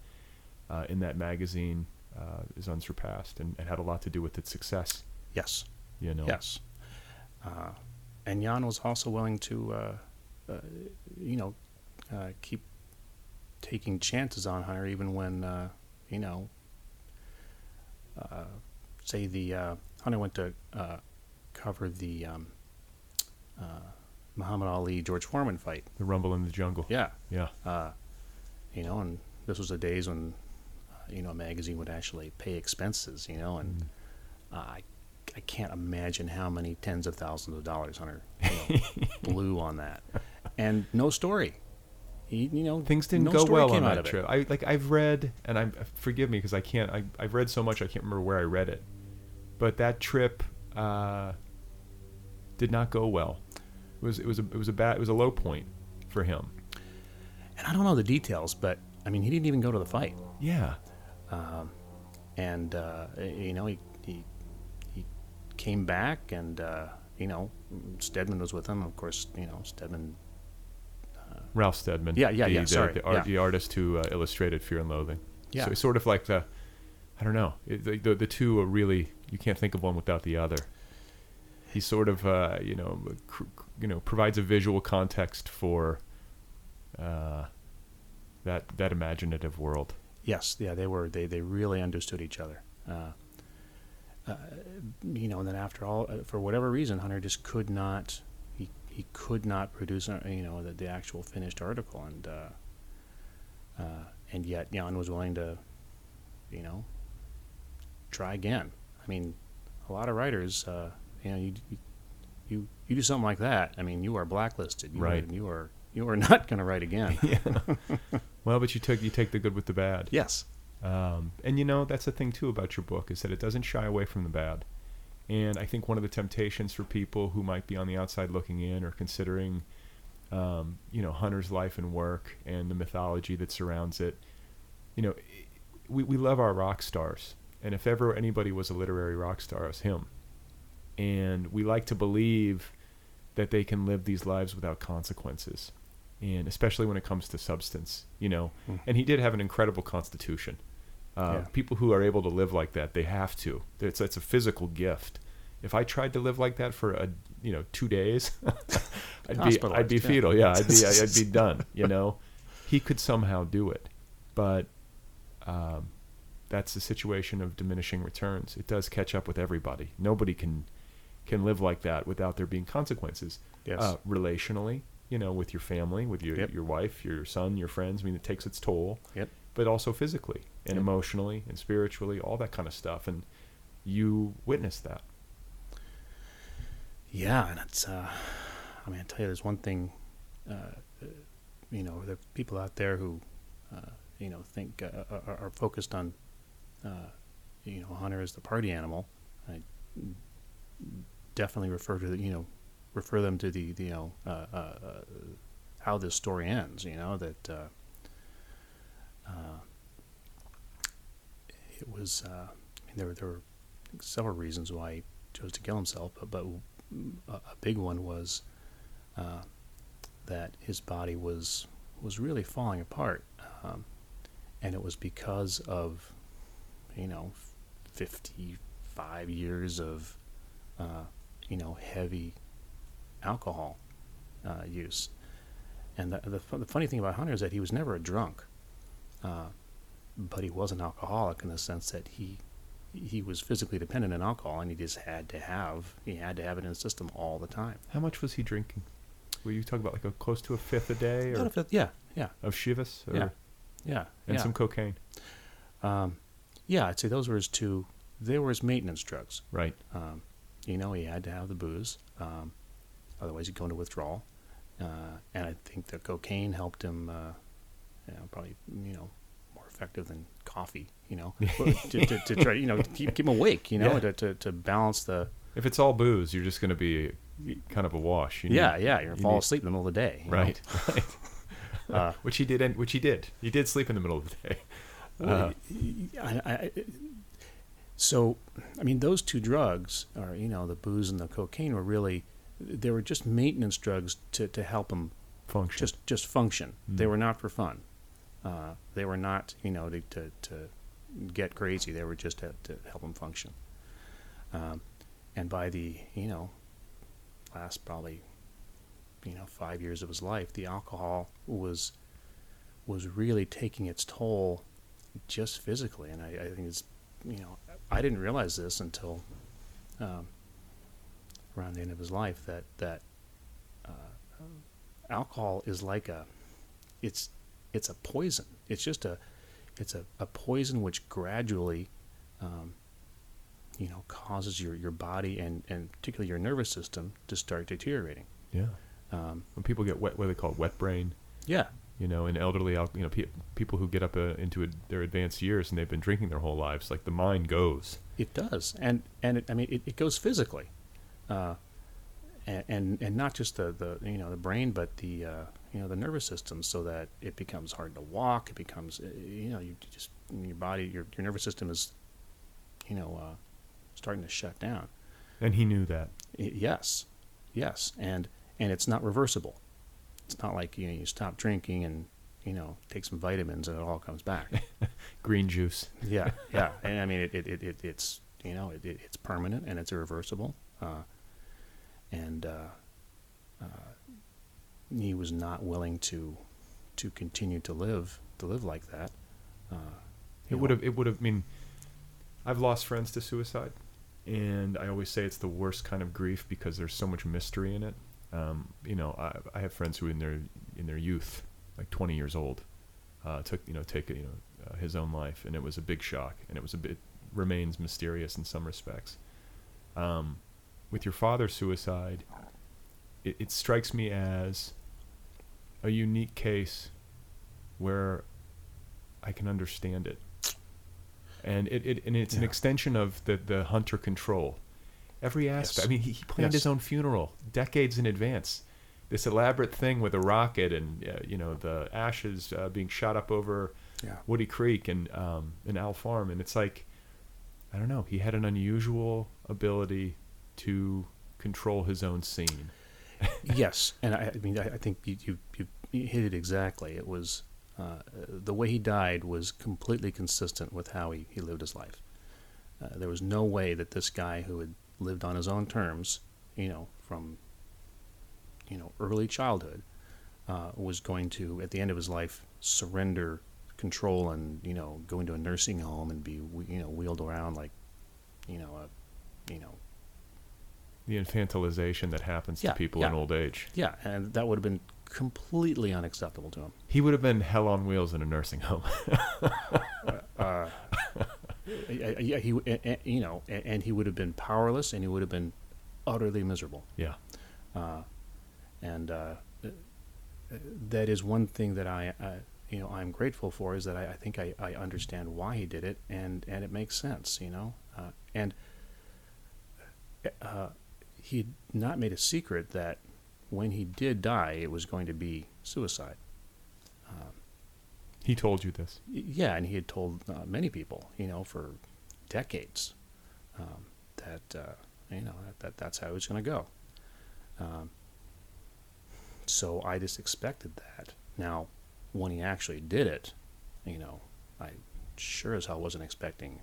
uh, in that magazine uh, is unsurpassed, and, and had a lot to do with its success. Yes. You know, Yes. Uh, and Jan was also willing to, uh, uh, you know, uh, keep taking chances on Hunter, even when, uh, you know, uh, say the uh, Hunter went to uh, cover the um, uh, Muhammad Ali George Foreman fight. the Rumble in the Jungle. Yeah. yeah, Uh, you know, and this was the days when, uh, you know, a magazine would actually pay expenses, you know, and uh, I, I can't imagine how many tens of thousands of dollars Hunter you know, blew on that. And no story. He, you know, things didn't no go well on that trip. I like I've read, and I'm forgive me because I can't. I, I've read so much I can't remember where I read it, but that trip uh, did not go well. It was it was a it was a bad it was a low point for him. And I don't know the details, but I mean, he didn't even go to the fight. Yeah, and uh, you know he, he he came back and uh, you know Steadman was with him of course you know Steadman Ralph Steadman. Yeah, yeah, the, yeah, The, sorry, the, art, yeah. the artist who uh, illustrated Fear and Loathing. Yeah. So it's sort of like the, I don't know. The, the the two are really you can't think of one without the other. He sort of uh, you know cr- you know provides a visual context for uh, that that imaginative world. yes yeah they were they, they really understood each other uh, uh, you know and then after all uh, for whatever reason Hunter just could not he, could not produce uh, you know the, the actual finished article and uh, uh, and yet Jan was willing to you know try again I mean a lot of writers uh, you know you, you you do something like that I mean you are blacklisted you Right. are, you are you are not going to write again Well, but you took you take the good with the bad. yes Um, and you know that's the thing too about your book is that it doesn't shy away from the bad. And I think one of the temptations for people who might be on the outside looking in or considering, um, you know, Hunter's life and work and the mythology that surrounds it, you know, we we love our rock stars, and if ever anybody was a literary rock star, it was him. And we like to believe that they can live these lives without consequences and especially when it comes to substance, you know. And he did have an incredible constitution. Uh, Yeah. People who are able to live like that, they have to. It's it's a physical gift. If I tried to live like that for a you know two days, I'd be I'd be yeah. fetal. Yeah, I'd be I'd be done. You know, he could somehow do it, but um, that's the situation of diminishing returns. It does catch up with everybody. Nobody can can live like that without there being consequences. Yes. Uh, relationally, you know, with your family, with your Yep. your wife, your son, your friends. I mean, it takes its toll. Yep. But also physically and Yep. emotionally and spiritually, all that kind of stuff. And you witnessed that. Yeah, and it's. Uh, I mean, I tell you, there's one thing. Uh, uh, you know, there are people out there who, uh, you know, think uh, are, are focused on, uh, you know, Hunter as the party animal. I definitely refer to the, you know, refer them to the, the you know, uh, uh, uh, how this story ends. You know that. Uh, it was. Uh, I mean, there there were several reasons why he chose to kill himself, but, but a, a big one was uh, that his body was was really falling apart, um, and it was because of you know fifty five years of uh, you know heavy alcohol uh, use, and the, the the funny thing about Hunter is that he was never a drunk, uh, but he was an alcoholic in the sense that he he was physically dependent on alcohol, and he just had to have he had to have it in his system all the time. How much was he drinking? Were you talking about like a close to a fifth a day, or a fifth- yeah, yeah, of Chivas, or, yeah, yeah, and yeah. some cocaine? Um, yeah, I'd say those were his two. They were his maintenance drugs. Right. Um, you know, he had to have the booze, um, otherwise he'd go into withdrawal. Uh, and I think the cocaine helped him, uh, you know, probably you know more effective than coffee. You know, to, to, to try you know keep keep him awake. You know, Yeah. to, to to balance the. If it's all booze, you're just going to be kind of a wash. You yeah, need- yeah, you're gonna you fall need- asleep in the middle of the day. you know? Right. right. Uh, which he did. en- Which he did. He did sleep in the middle of the day. Uh, I, I, so, I mean, those two drugs, or you know, the booze and the cocaine, were really they were just maintenance drugs to, to help him function. just just function. They Mm. were not for fun. Uh, they were not, you know, to, to, to get crazy. They were just to, to help him function. Um, and by the, you know, last probably, you know, five years of his life, the alcohol was was really taking its toll, just physically. And I, I think it's, you know, I didn't realize this until um, around the end of his life that that uh, alcohol is like a it's it's a poison it's just a it's a, a poison which gradually um, you know causes your, your body and, and particularly your nervous system to start deteriorating yeah. um, When people get wet, what do they call it? Wet brain. yeah You know, in elderly, you know, pe- people who get up uh, into a, their advanced years and they've been drinking their whole lives, like the mind goes. It does, and and it, I mean it, it goes physically, uh, and, and and not just the, the you know the brain, but the uh, you know the nervous system, so that it becomes hard to walk. It becomes uh, you know you just your body your your nervous system is you know uh, starting to shut down. And he knew that. Yes, yes, and and it's not reversible. It's not like you know you stop drinking and you know take some vitamins and it all comes back. Green juice. Yeah, yeah, and I mean it, it, it, it it's you know it, it, it's permanent and it's irreversible, uh, and uh, uh, he was not willing to to continue to live to live like that. Uh, It would have. It would have. I mean, I've lost friends to suicide, and I always say it's the worst kind of grief because there's so much mystery in it. Um, you know, I, I have friends who in their in their youth, like 20 years old, uh, took you know take you know uh, his own life, and it was a big shock, and it was a bit remains mysterious in some respects. Um, with your father's suicide, it, it strikes me as a unique case where I can understand it. And it, it and it's an extension of the, the hunter control. Every aspect. I mean, he, he planned his own funeral decades in advance. This elaborate thing with a rocket and uh, you know the ashes uh, being shot up over Yeah. Woody Creek and um, and Owl Farm, and it's like I don't know. He had an unusual ability to control his own scene. yes, and I, I mean I, I think you, you you hit it exactly. It was uh, the way he died was completely consistent with how he, he lived his life. Uh, there was no way that this guy who had lived on his own terms, you know, from you know early childhood, uh, was going to at the end of his life surrender control and you know go into a nursing home and be you know wheeled around like you know a you know The infantilization that happens Yeah, to people yeah. in old age. yeah and that would have been completely unacceptable to him. He would have been hell on wheels in a nursing home. uh, yeah, he, you know, and he would have been powerless, and he would have been utterly miserable. yeah. Uh, and uh, uh, that is one thing that I, uh, you know, I'm grateful for is that I, I think I, I understand why he did it, and and it makes sense, you know, uh, and uh, he had not made a secret that when he did die, it was going to be suicide. He told you this. Yeah, and he had told uh, many people, you know, for decades, um, that uh, you know that, that that's how it was going to go. Um, so I just expected that. Now, when he actually did it, you know, I sure as hell wasn't expecting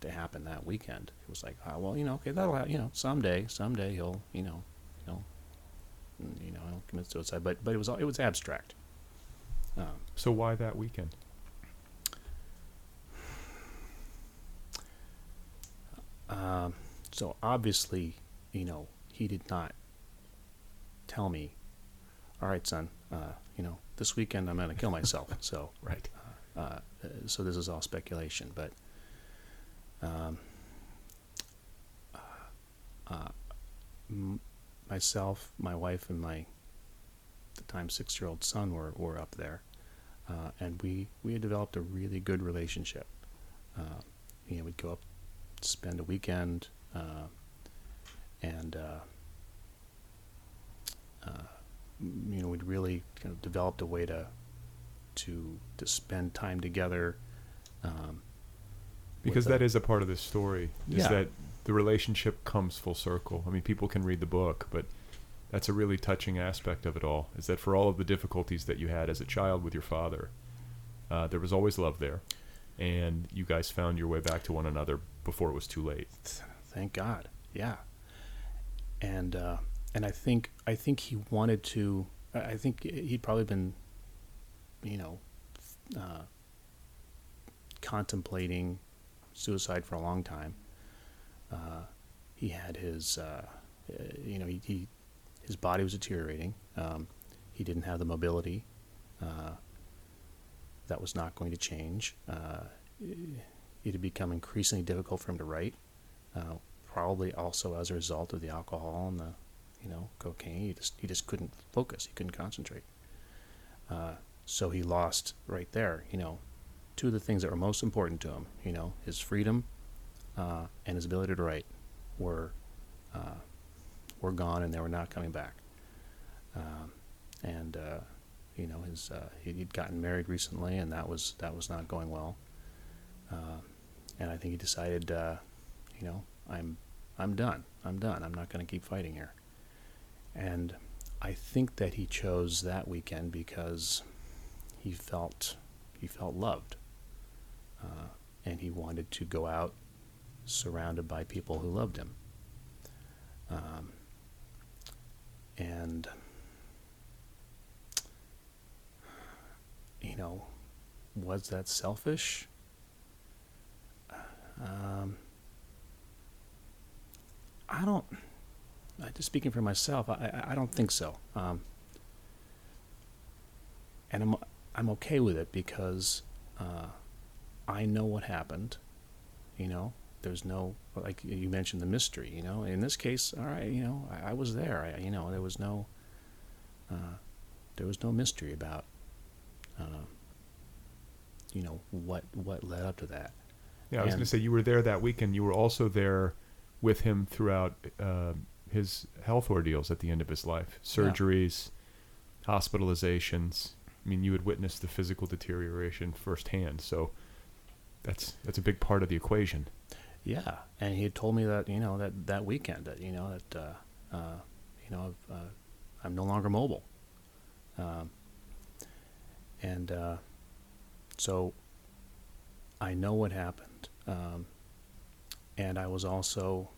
to happen that weekend. It was like, ah, well, you know, okay, that'll, ha- you know, someday, someday he'll, you know, he'll you know, I'll commit suicide. But but it was all- it was abstract. Um, So why that weekend? Um, so obviously, you know, he did not tell me, "All right, son, uh, you know, this weekend I'm going to kill myself." so Right. uh, uh, so this is all speculation, but um, uh, m- myself, my wife, and my the time six-year-old son were, were up there, uh, and we we had developed a really good relationship. Uh, you know, we'd go up, spend a weekend, uh, and uh, uh, you know, we'd really kind of developed a way to to to spend time together. Um, Because that is a part of the story. Is Yeah. that the relationship comes full circle. I mean, people can read the book, but that's a really touching aspect of it all. Is that for all of the difficulties that you had as a child with your father, uh, there was always love there, and you guys found your way back to one another before it was too late. thank God, yeah. And uh, and I think I think he wanted to. I I think he'd probably been, you know, uh, contemplating suicide for a long time. Uh, he had his, uh, uh, you know, he, he his body was deteriorating. Um, he didn't have the mobility. Uh, that was not going to change. Uh, it had become increasingly difficult for him to write. Uh, probably also as a result of the alcohol and the, you know, cocaine. He just he just couldn't focus. He couldn't concentrate. So he lost right there. You know, two of the things that were most important to him. You know, his freedom uh, and his ability to write were uh, were gone, and they were not coming back. Um, and uh, you know, his uh, he'd gotten married recently, and that was that was not going well. Uh, and I think he decided, uh, you know, I'm I'm done. I'm done. I'm not going to keep fighting here. And I think that he chose that weekend because he felt he felt loved, uh, and he wanted to go out surrounded by people who loved him. Um, and you know, was that selfish? Um, I don't. Just speaking for myself, I I don't think so. Um, and I'm I'm okay with it because uh, I know what happened. You know, there's no like you mentioned the mystery. You know, in this case, all right, you know, I, I was there. I, you know, there was no uh, there was no mystery about uh, you know what what led up to that. Yeah, I was going to say you were there that weekend. You were also there with him throughout uh, his health ordeals at the end of his life, surgeries, hospitalizations. I mean, you had witnessed the physical deterioration firsthand, so that's that's a big part of the equation. Yeah, and he had told me that you know that that weekend that you know that uh, uh, you know uh, I'm no longer mobile, um, and uh, so I know what happened, um, and I was also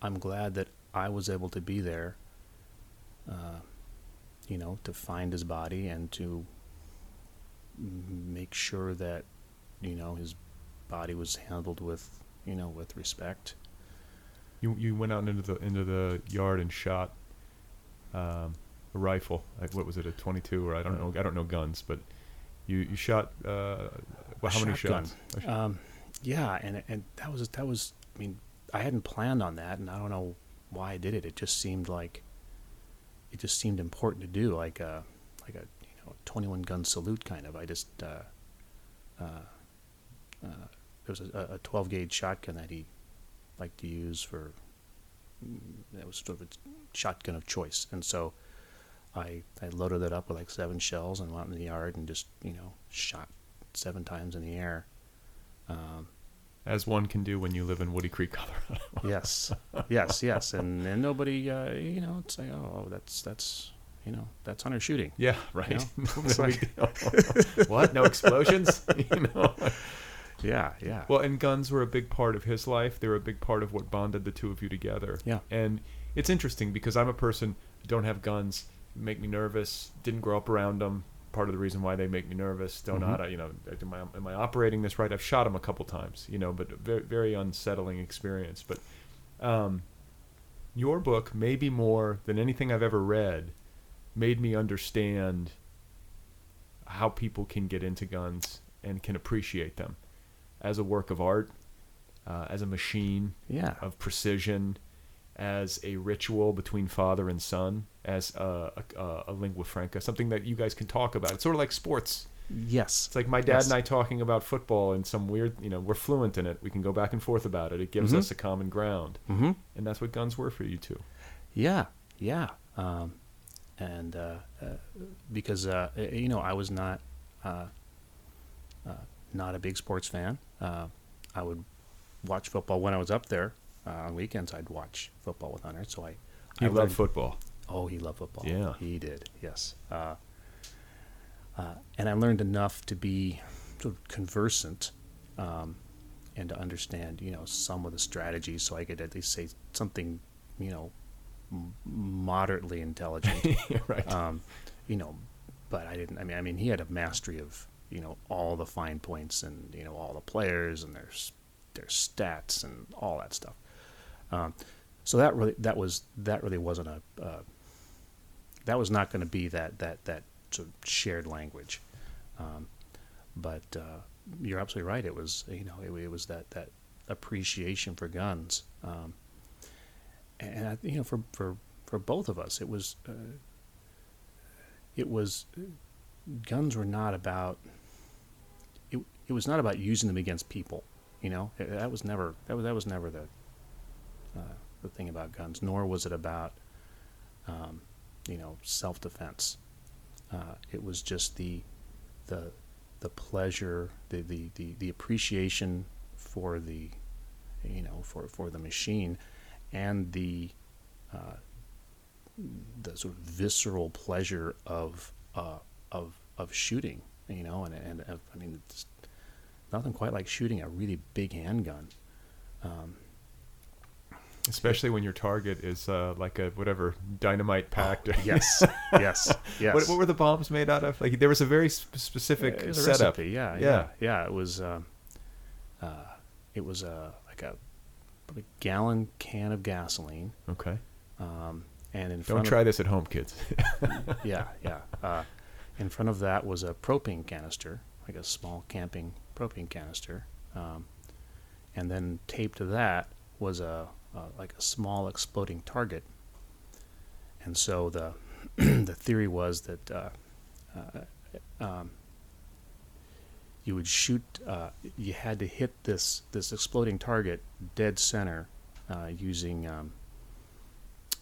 I'm glad that I was able to be there, uh, you know, to find his body and to make sure that you know his body was handled with you know with respect. You you went out into the into the yard and shot um, a rifle. Like, what was it, a 22 or I don't know. I don't know guns, but you you shot. Uh, well, how many shots? Um, yeah, and and that was that was. I mean, I hadn't planned on that, and I don't know why I did it. It just seemed like it just seemed important to do, like a like a you know twenty one gun salute kind of. I just uh, uh, uh, there was a, a twelve gauge shotgun that he liked to use for. mm, That was sort of a shotgun of choice, and so. I, I loaded it up with like seven shells and went in the yard and just you know shot seven times in the air. Um, As one can do when you live in Woody Creek, Colorado. yes, yes, yes, and and nobody, uh, you know, it's like, oh, that's that's, you know, that's hunter shooting. Yeah, right. You know? No like- what? No explosions? you know? Yeah, yeah. Well, and guns were a big part of his life. They were a big part of what bonded the two of you together. Yeah. And it's interesting because I'm a person don't have guns, make me nervous. Didn't grow up around them. Part of the reason why they make me nervous. Don't know how to, you know, am I, am I operating this right? I've shot them a couple times, you know, but very, very unsettling experience. But um, your book, maybe more than anything I've ever read, made me understand how people can get into guns and can appreciate them as a work of art, uh, as a machine Yeah. of precision, as a ritual between father and son, as a, a, a lingua franca, something that you guys can talk about. It's sort of like sports. Yes. It's like my dad Yes. and I talking about football and some weird, you know, we're fluent in it. We can go back and forth about it. It gives us a common ground. Mm-hmm. And that's what guns were for you two. Yeah, yeah. Um, and uh, uh, because uh, uh, you know, I was not uh, uh, not a big sports fan. Uh, I would watch football when I was up there uh, on weekends. I'd watch football with Hunter. So I, You I love learned- football. Oh, he loved football. Yeah. he did. Yes. Uh, uh, and I learned enough to be sort of conversant um, and to understand, you know, some of the strategies, so I could at least say something, you know, m- moderately intelligent. right. um, you know, but I didn't. I mean, I mean, he had a mastery of you know all the fine points and you know all the players and their their stats and all that stuff. Um, so that really that was that really wasn't a uh, that was not going to be that that that sort of shared language. Um, but uh, you're absolutely right. It was you know it, it was that that appreciation for guns. Um, and I, you know for for for both of us it was uh, it was guns were not about it, it was not about using them against people you know? That was never that was that was never the uh, the thing about guns nor was it about um, you know self defense uh, it was just the the the pleasure the, the, the, the appreciation for the you know for, for the machine and the uh, the sort of visceral pleasure of uh, of of shooting, you know, and and uh, I mean, it's nothing quite like shooting a really big handgun. Um, Especially when your target is uh, like a whatever dynamite packed. yes, yes, yes. What, what were the bombs made out of? Like there was a very sp- specific a setup. recipe, yeah, Yeah. yeah, yeah. It was, um, uh, it was uh, like a, a gallon can of gasoline, Okay. um, and in Don't try of, this at home, kids. yeah, yeah. In front of that was a propane canister, like a small camping propane canister, um, and then taped to that was a uh, like a small exploding target. And so the the theory was that uh, uh, um, you would shoot. Uh, you had to hit this this exploding target dead center uh, using um,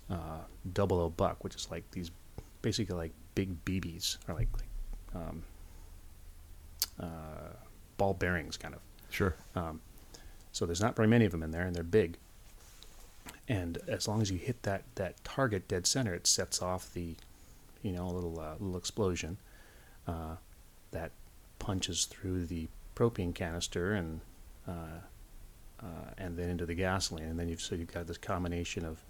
uh, double O buck, which is like these basically like big BBs or like, like um, uh, ball bearings, kind of. sure. Um, so there's not very many of them in there, and they're big. And as long as you hit that, that target dead center, it sets off the, you know, a little uh, little explosion uh, that punches through the propane canister and uh, uh, and then into the gasoline, and then you've so you've got this combination of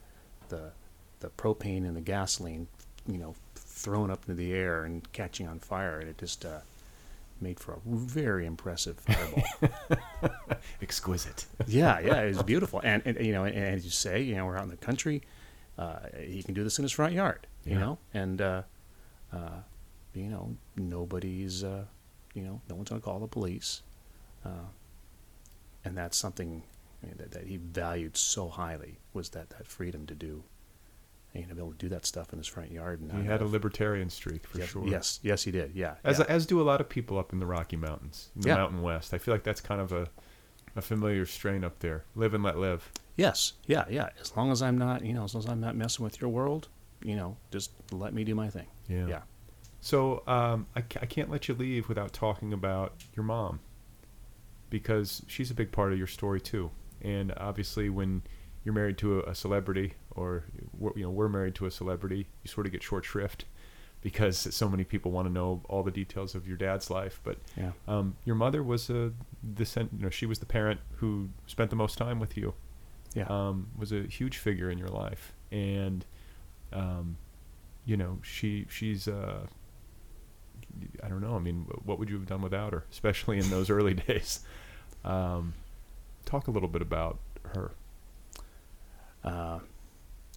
the the propane and the gasoline, you know, thrown up into the air and catching on fire, and it just uh, made for a very impressive fireball. Exquisite. yeah, yeah, it was beautiful, and, and you know, and, and as you say, you know, we're out in the country. Uh, he can do this in his front yard, you Yeah. know, and uh, uh, you know, nobody's, uh, you know, no one's gonna call the police, uh, and that's something I mean, that, that he valued so highly was that that freedom to do, you know, be able to do that stuff in his front yard. And He had a libertarian streak for yes, sure. Yes, yes, he did. Yeah, As yeah. as do a lot of people up in the Rocky Mountains, in the Yeah. Mountain West. I feel like that's kind of a a familiar strain up there. Live and let live. Yes, yeah, yeah. As long as I'm not, you know, as long as I'm not messing with your world, you know, just let me do my thing. Yeah. Yeah. So um, I, I can't let you leave without talking about your mom, because she's a big part of your story too. And obviously, when you're married to a, a celebrity, or you know we're married to a celebrity, you sort of get short shrift because so many people want to know all the details of your dad's life. But Yeah. um, your mother was a descent. You know, she was the parent who spent the most time with you. Yeah. Um, was a huge figure in your life, and um, you know, she she's. Uh, I don't know. I mean, what would you have done without her, especially in those early days? Um, talk a little bit about her. Uh,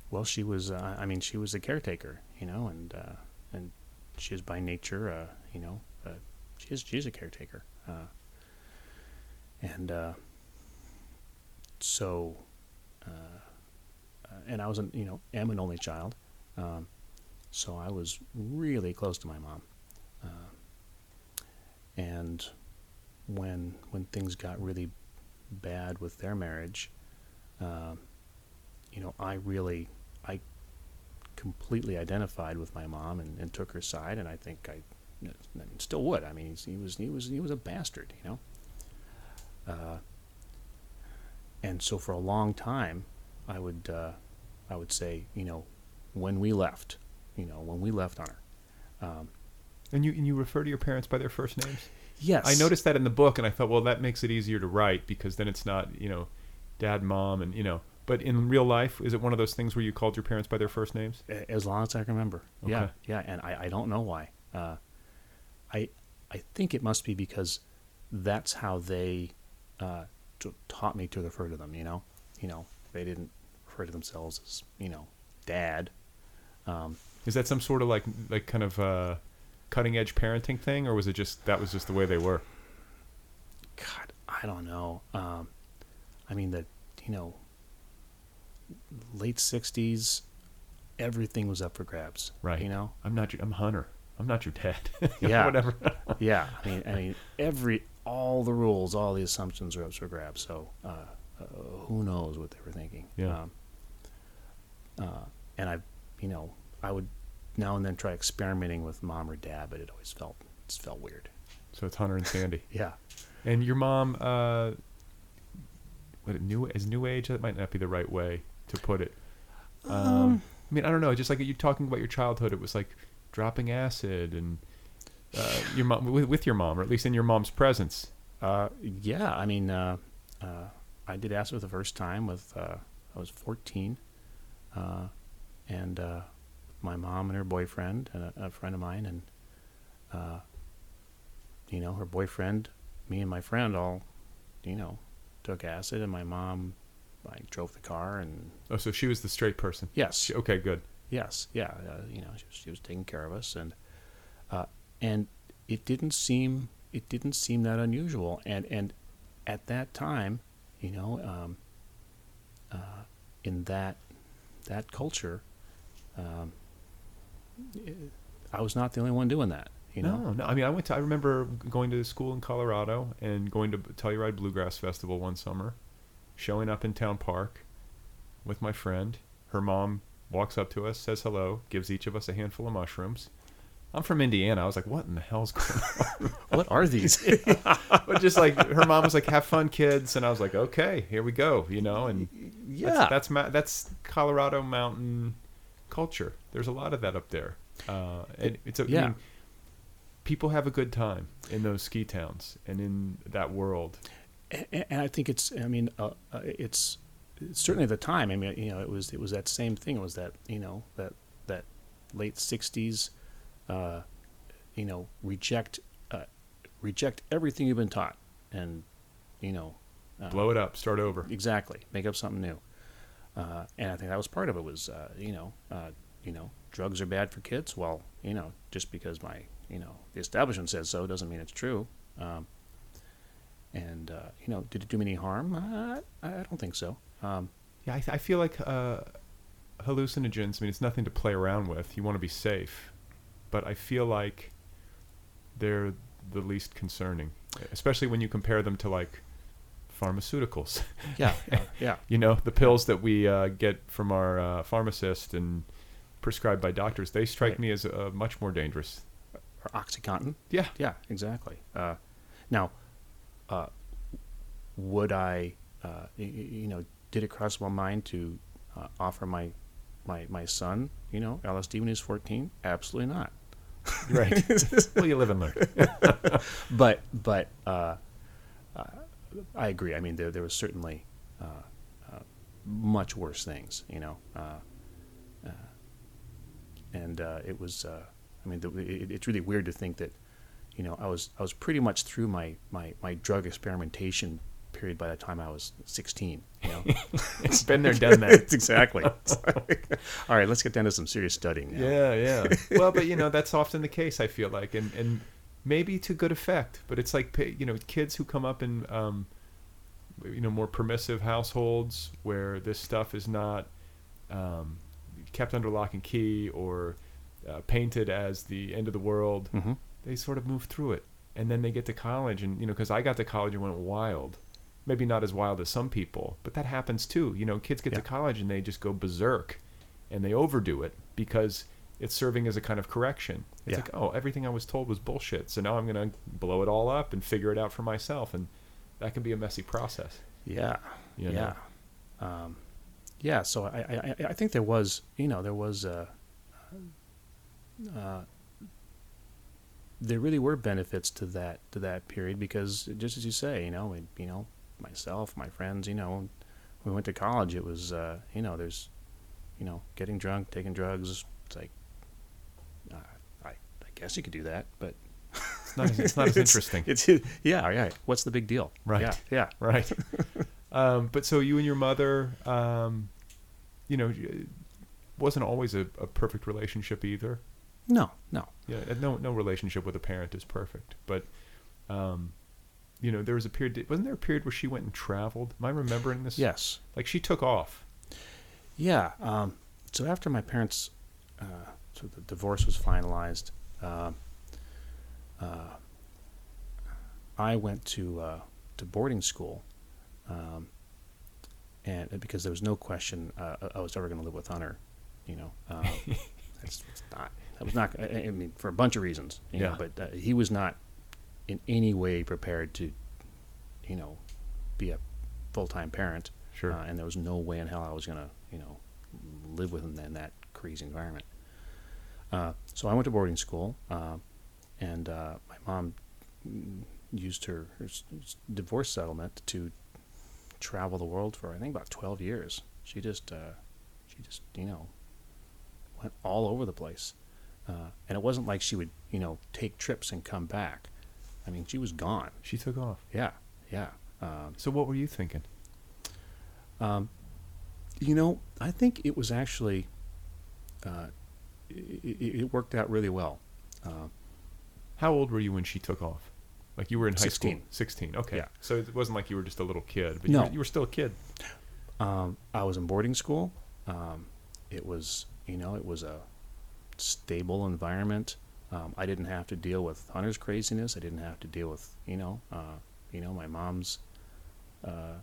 well, she was. Uh, I mean, she was a caretaker, you know, and uh, and she is by nature, uh, you know, uh, she is she's a caretaker, uh, and uh, so, uh, uh, and I was, an, you know, am an only child, um, so I was really close to my mom, uh, and when when things got really bad with their marriage. Um, you know, I really, completely identified with my mom and, and took her side, and I think I, I mean, still would. I mean, he was he was he was a bastard, you know. Uh, and so for a long time, I would uh, I would say, you know, when we left, you know, when we left on her. Um, And you and you refer to your parents by their first names. yes, I noticed that in the book, and I thought, well, that makes it easier to write because then it's not, you know, dad, mom, and you know. But in real life, is it one of those things where you called your parents by their first names? As long as I can remember. Yeah, yeah, and I, I don't know why. Uh, I I think it must be because that's how they uh, t- taught me to refer to them. You know, you know, they didn't refer to themselves as you know, dad. Um, Is that some sort of like like kind of uh, cutting edge parenting thing, or was it just that was just the way they were? God, I don't know. Um, I mean, the you know, late '60s, everything was up for grabs. Right. You know. I'm not. Your, I'm Hunter. I'm not your dad. Yeah. Whatever. yeah, I mean, I mean, every all the rules, all the assumptions are up for grabs. So uh, uh, who knows what they were thinking? Yeah. Um, uh, and I, you know, I would now and then try experimenting with mom or dad, but it always felt it felt weird. so it's Hunter and Sandy. Yeah. And your mom, uh, what new is new age? That might not be the right way to put it. Um, I mean, I don't know. Just like you talking about your childhood, it was like dropping acid and uh, your mom with, with your mom, or at least in your mom's presence. Uh, yeah, I mean, uh, uh, I did acid for the first time with uh, I was 14, uh, and uh, my mom and her boyfriend and a, a friend of mine, and uh, you know, her boyfriend, me and my friend all, you know, took acid, and my mom, I drove the car, and Oh, so she was the straight person. yes, She, okay, good. Yes, yeah, uh, you know, she was, she was taking care of us, and uh, and it didn't seem it didn't seem that unusual, and and at that time, you know, um, uh, in that that culture, um, i- I was not the only one doing that, you know. No, no. I mean, I went to. I remember going to school in Colorado and going to Telluride Bluegrass Festival one summer, showing up in Town Park with my friend. Her mom walks up to us, says hello, gives each of us a handful of mushrooms. I'm from Indiana. I was like, what in the hell's going on? What are these? but just like her mom was like, have fun, kids, and I was like, okay, here we go, you know. And yeah, that's that's, ma- that's Colorado mountain culture. There's a lot of that up there. Uh, and it's a, I Yeah. mean, people have a good time in those ski towns and in that world. And, I think it's. I mean, uh, uh, it's, it's certainly the time. I mean, you know, it was it was that same thing. It was that you know that that late '60s. Uh, you know, reject uh, reject everything you've been taught, and you know, uh, Blow it up, start over. exactly, make up something new. Uh, and I think that was part of it. Was uh, you know, uh, you know, drugs are bad for kids. Well, you know, just because my you know the establishment says so doesn't mean it's true. Um, and uh, you know, did it do me any harm? Uh, I don't think so. Um, Yeah, I, th- I feel like uh, hallucinogens. I mean, it's nothing to play around with. You want to be safe, but I feel like they're the least concerning, especially when you compare them to like pharmaceuticals. yeah, uh, yeah, you know, the pills that we uh, get from our uh, pharmacist and prescribed by doctors. They strike Right. me as uh, much more dangerous. or OxyContin. Yeah, Yeah, exactly. Uh, now, uh, would I, uh, you know, did it cross my mind to uh, offer my, my my son, you know, LSD when he was fourteen? Absolutely not. Right. well, you live and learn. but but uh, uh, I agree. I mean, there there was certainly uh, uh, much worse things, you know, uh, uh, and uh, it was. Uh, I mean, the, it, it's really weird to think that, you know, I was I was pretty much through my my, my drug experimentation period by the time I was 16. You know, it's been there, done that. exactly. All right, let's get down to some serious studying. Now. Yeah, yeah. well, but you know that's often the case. I feel like, and and maybe to good effect. But it's like you know kids who come up in um, you know more permissive households where this stuff is not um, kept under lock and key or uh, painted as the end of the world. Mm-hmm. They sort of move through it, and then they get to college, and you know because I got to college and went wild. Maybe not as wild as some people, but that happens too. You know, kids get Yeah. to college and they just go berserk, and they overdo it because it's serving as a kind of correction. It's Yeah. like, oh, everything I was told was bullshit, so now I'm gonna blow it all up and figure it out for myself, and that can be a messy process. Yeah, You yeah, um, yeah. So I, I, I- I think there was, you know, there was, uh, uh, there really were benefits to that to that period because just as you say, you know, we, you know, myself, my friends, you know, when we went to college, it was, uh, you know, there's, you know, getting drunk, taking drugs. It's like, uh, I, I guess you could do that, but It's not as, it's not as interesting. It's yeah, yeah. What's the big deal? Right. Yeah, yeah. right. um, but so you and your mother, um, you know, wasn't always a, a perfect relationship either. No, no. Yeah, no, no relationship with a parent is perfect. But, um, you know, there was a period. Wasn't there a period where she went and traveled? Am I remembering this? Yes. Like she took off. Yeah. Um, so after my parents, uh, so the divorce was finalized, uh, uh, I went to uh, to boarding school, um, and because there was no question uh, I was ever going to live with Hunter, you know. Um, that's it's not. That was not. I, mean, for a bunch of reasons, you know. Yeah. But uh, he was not in any way prepared to, you know, be a full time parent. Sure. Uh, and there was no way in hell I was going to, you know, live with him in that crazy environment. Uh, so I went to boarding school, uh, and uh, my mom used her, her divorce settlement to travel the world for I think about twelve years. She just, uh, she just, you know, went all over the place, uh, and it wasn't like she would, you know, take trips and come back. I mean, she was gone. She took off. Yeah, yeah. Um, So what were you thinking? um, you know, I think it was actually, uh, it, it, worked out really well. Uh, How old were you when she took off? Like you were in high 16. school. Sixteen. Okay. Yeah. So it wasn't like you were just a little kid, but No. you, were, you were still a kid. Um, I was in boarding school. Um, it was, you know, it was a stable environment. Um, I didn't have to deal with Hunter's craziness. I didn't have to deal with, you know, uh, you know, my mom's, uh,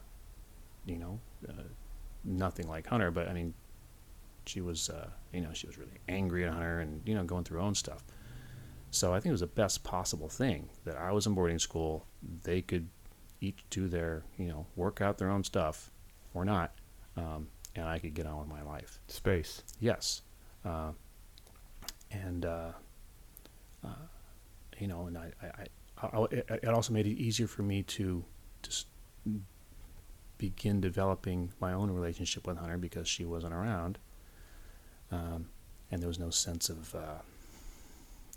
you know, uh, nothing like Hunter, but I mean, she was, uh, you know, she was really angry at Hunter and you know going through her own stuff. So I think it was the best possible thing that I was in boarding school. They could each do their, you know, work out their own stuff or not, um, and I could get on with my life. Space. Yes, uh, and uh, uh, you know, and I, I, I, it also made it easier for me to just begin developing my own relationship with Hunter because she wasn't around, um, and there was no sense of, uh,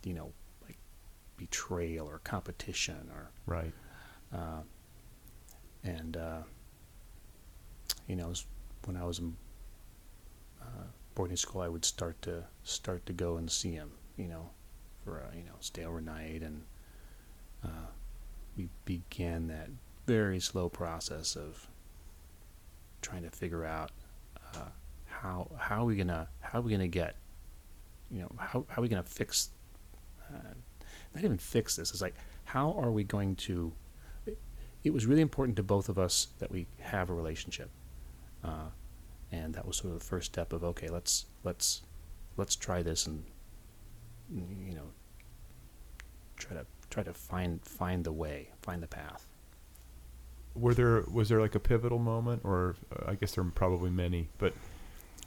you know, like betrayal or competition or Right. uh, and uh, you know, when I was in boarding school, I would start to start to go and see him. You know, for uh, you know, stay overnight, and uh, we began that very slow process of trying to figure out uh, how how are we gonna how are we gonna get you know how how are we gonna fix uh, not even fix this it's like how are we going to it was really important to both of us that we have a relationship uh, and that was sort of the first step of okay let's let's let's try this and you know try to try to find find the way find the path were there was there like a pivotal moment or uh, i guess there are probably many but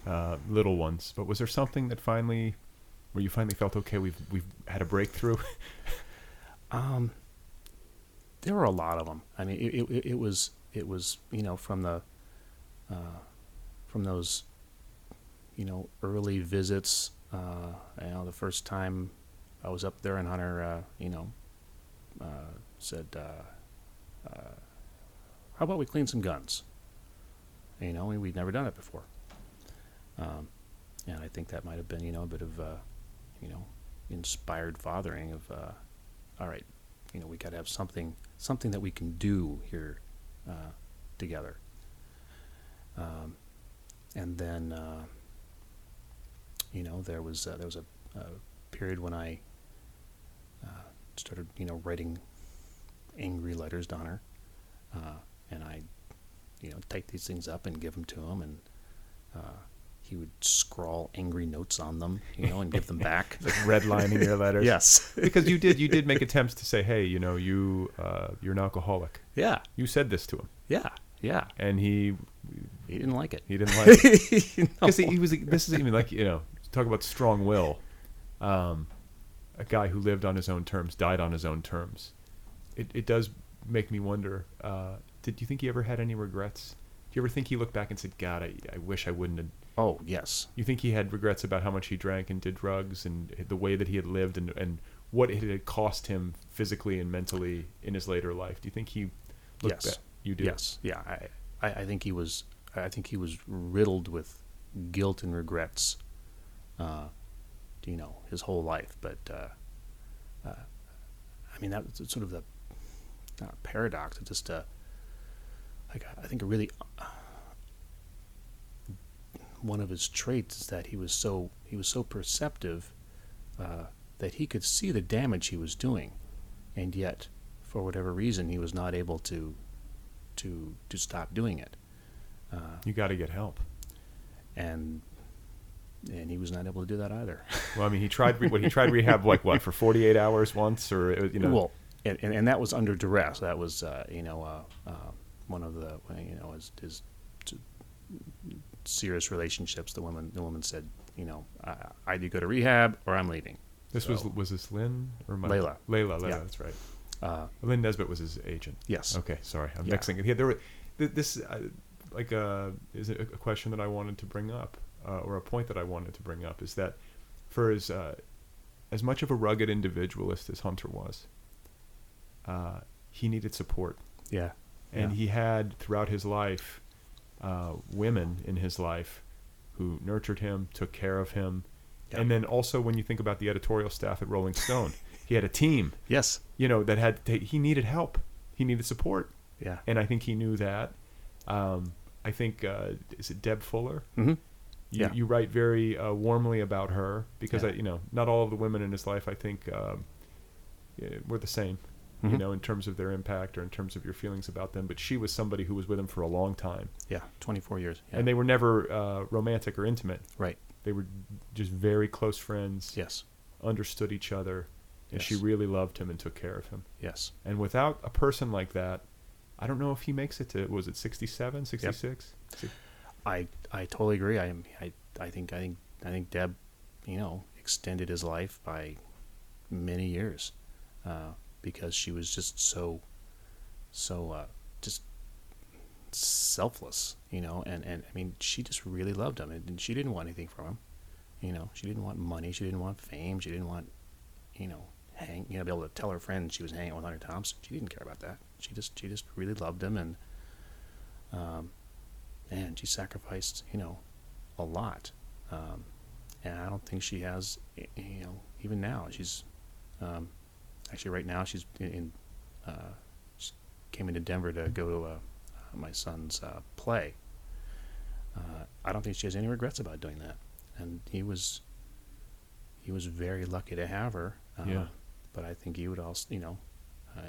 uh, little ones but was there something that finally where you finally felt okay? We've we've had a breakthrough. Um, there were a lot of them. I mean, it, it, it was it was you know from the uh, from those you know early visits. Uh, you know, the first time I was up there and Hunter, uh, you know, uh, said, uh, uh, "How about we clean some guns?" You know, we'd never done it before. Um, and I think that might have been, you know, a bit of, uh, you know, inspired fathering of, all right, you know, we got to have something, something that we can do here together. Um, and then, uh, you know, there was uh, there was a, a period when I uh, started, you know, writing angry letters to Hunter, uh, and I, you know, type these things up and give them to him, and uh, he would scrawl angry notes on them, you know, and give them back. like redlining your letters. Yes. because you did you did make attempts to say, hey, you know, you uh, you're an alcoholic. Yeah. You said this to him. Yeah. Yeah. And he He didn't like it. he didn't like it No. because he, he was. This is even like you know talk about strong will. Um, a guy who lived on his own terms, died on his own terms. It it does make me wonder. Uh, did you think he ever had any regrets? Do you ever think he looked back and said, "God, I, I wish I wouldn't have." Oh yes. You think he had regrets about how much he drank and did drugs and the way that he had lived and and what it had cost him physically and mentally in his later life? Do you think he looked yes. back? You do. Yes. Yeah. I, I, I think he was. I think he was riddled with guilt and regrets. Uh, you know, his whole life. But uh, uh, I mean, that was sort of the not a paradox. It's just a like I think a really one of his traits is that he was so he was so perceptive uh, that he could see the damage he was doing, and yet, for whatever reason, he was not able to to to stop doing it. Uh, You got to get help. and and he was not able to do that either. Well, I mean, he tried. Re- what he tried rehab like what for forty eight hours once, or you know. well, and, and, and that was under duress. That was uh, you know uh, uh, one of the you know his, his serious relationships. The woman the woman said you know either go to rehab or I'm leaving. this was was this Lynn or my, Laila. Laila, Laila. Yeah. That's right. Uh, Lynn Nesbit was his agent. yes. Okay, sorry, I'm Yeah. mixing it. Yeah, there were th- this uh, like uh, is it a question that I wanted to bring up, uh, or a point that I wanted to bring up is that for as uh, as much of a rugged individualist as Hunter was, uh, he needed support, Yeah. and Yeah. he had throughout his life uh, women in his life who nurtured him, took care of him, Yeah. and then also when you think about the editorial staff at Rolling Stone, he had a team, Yes. you know, that had to, he needed help, he needed support Yeah. and I think he knew that. Um, I think uh, is it Deb Fuller? Mm-hmm. You, Yeah. you write very uh, warmly about her because Yeah. I, you know not all of the women in his life I think um, were the same. You Mhm. know, in terms of their impact or in terms of your feelings about them, but she was somebody who was with him for a long time, Yeah. Twenty four years. Yeah. and they were never uh, romantic or intimate. right. They were just very close friends, Yes. understood each other, and she really loved him and took care of him. Yes. And without a person like that, I don't know if he makes it to was it 67, 66? I I totally agree. I am I I think I think I think Deb, you know, extended his life by many years, uh, because she was just so so uh, just selfless, you know, and, and I mean she just really loved him and she didn't want anything from him. You know, she didn't want money, she didn't want fame, she didn't want, you know, hang you know, be able to tell her friends she was hanging out with Hunter Thompson. She didn't care about that. She just she just really loved him and um man, she sacrificed, you know, a lot. Um, and I don't think she has, you know, even now. She's um, actually right now she's in. in uh, she came into Denver to go to uh, my son's uh, play. Uh, I don't think she has any regrets about doing that, and he was. He was very lucky to have her. Yeah. But I think he would also, you know, uh,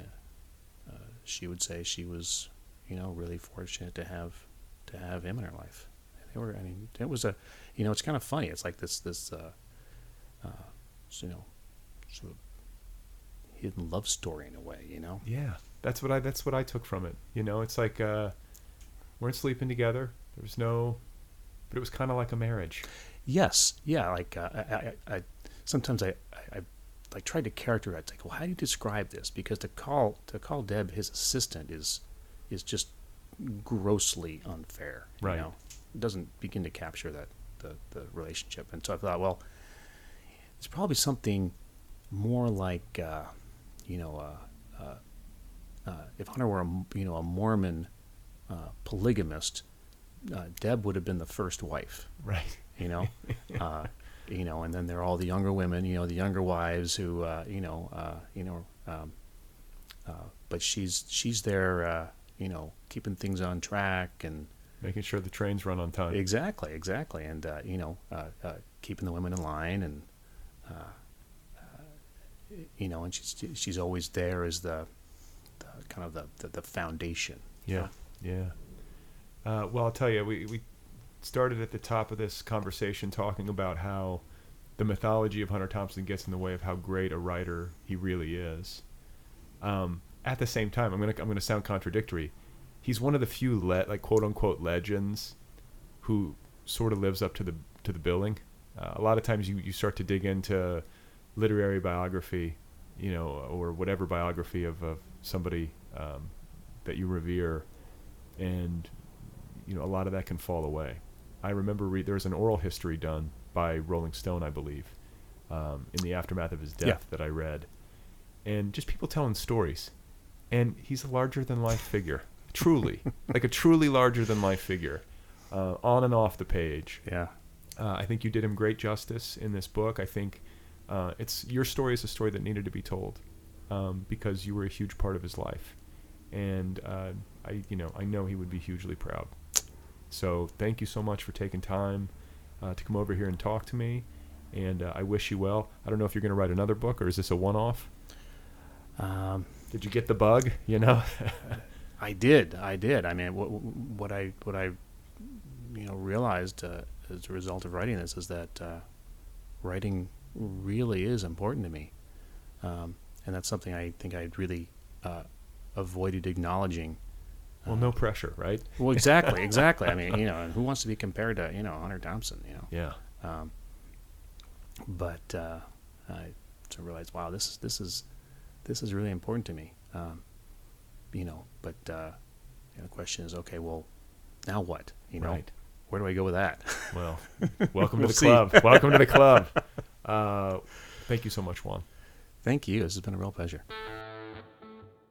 uh, she would say she was, you know, really fortunate to have to have him in her life. They were, I mean, it was a, you know, it's kind of funny. It's like this, this, uh, uh, you know, sort of hidden love story in a way, you know. Yeah, that's what I that's what I took from it. You know, it's like uh, weren't sleeping together. There was no, but it was kind of like a marriage. Yes, yeah, like uh, I, I, I, sometimes I, I, I like tried to characterize. Like, well, how do you describe this? Because to call to call Deb his assistant is is just grossly unfair. You Right. Know? It doesn't begin to capture that the, the relationship. And so I thought, well, it's probably something more like, uh, you know, uh, uh, uh, if Hunter were a you know a Mormon uh, polygamist, uh, Deb would have been the first wife. Right. You know, uh, you know, and then there are all the younger women. You know, the younger wives who, uh, you know, uh, you know, um, uh, but she's she's there, uh, you know, keeping things on track and Making sure the trains run on time. exactly, exactly, and uh, you know, uh, uh, keeping the women in line and. Uh, uh, you know, and she's she's always there as the, the kind of the, the, the foundation. Yeah, know? yeah. Uh, well, I'll tell you, we we started at the top of this conversation talking about how the mythology of Hunter Thompson gets in the way of how great a writer he really is. Um, at the same time, I'm gonna I'm gonna sound contradictory. He's one of the few le- like quote unquote legends who sort of lives up to the to the billing. Uh, a lot of times you, you start to dig into literary biography, you know, or whatever biography of, of somebody um, that you revere, and you know a lot of that can fall away. I remember re- there was an oral history done by Rolling Stone, I believe, um, in the aftermath of his death Yeah. that I read, and just people telling stories, and he's a larger than life figure, truly, like a truly larger than life figure, uh, on and off the page. Yeah. Uh, I think you did him great justice in this book. I think uh, it's your story is a story that needed to be told um, because you were a huge part of his life, and uh, I, you know, I know he would be hugely proud. So thank you so much for taking time uh, to come over here and talk to me, and uh, I wish you well. I don't know if you're going to write another book or is this a one-off? Um, Did you get the bug? You know. I did. I did. I mean, what, what I what I you know realized uh, as a result of writing this is that uh, writing really is important to me, um, and that's something I think I really uh, avoided acknowledging. Well, no pressure, right? Well, exactly, exactly. I mean, you know, who wants to be compared to you know Hunter Thompson? You know. Yeah. Um, but uh, I to realize, wow, this is this is this is really important to me. Um, you know, but uh, you know, the question is, okay, well, now what? You know, Right. where do I go with that? Well, welcome We'll to the see. club. welcome to the club. Uh, thank you so much, Juan. Thank you. This has been a real pleasure.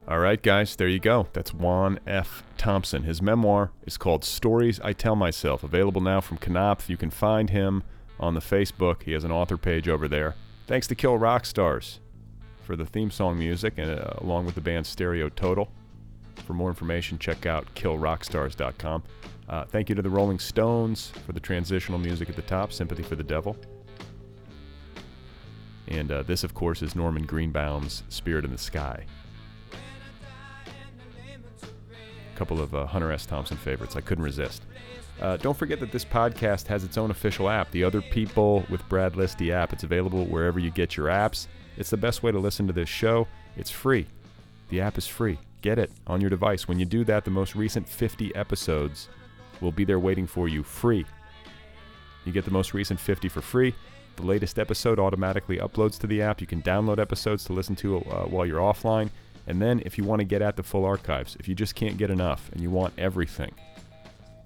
All right, guys, there you go. That's Juan F. Thompson. His memoir is called Stories I Tell Myself, available now from Knopf. You can find him on the Facebook. He has an author page over there. Thanks to Kill Rock Stars for the theme song music, and uh, along with the band Stereo Total. For more information, check out killrockstars.com. Uh, thank you to the Rolling Stones for the transitional music at the top, Sympathy for the Devil. And uh, this, of course, is Norman Greenbaum's Spirit in the Sky. Couple of uh, Hunter S. Thompson favorites. I couldn't resist. Uh, don't forget that this podcast has its own official app, the Other People with Brad Listi app. It's available wherever you get your apps. It's the best way to listen to this show. It's free. The app is free. Get it on your device. When you do that, the most recent 50 episodes will be there waiting for you free. You get the most recent 50 for free. The latest episode automatically uploads to the app. You can download episodes to listen to uh, while you're offline. And then, if you want to get at the full archives, if you just can't get enough and you want everything,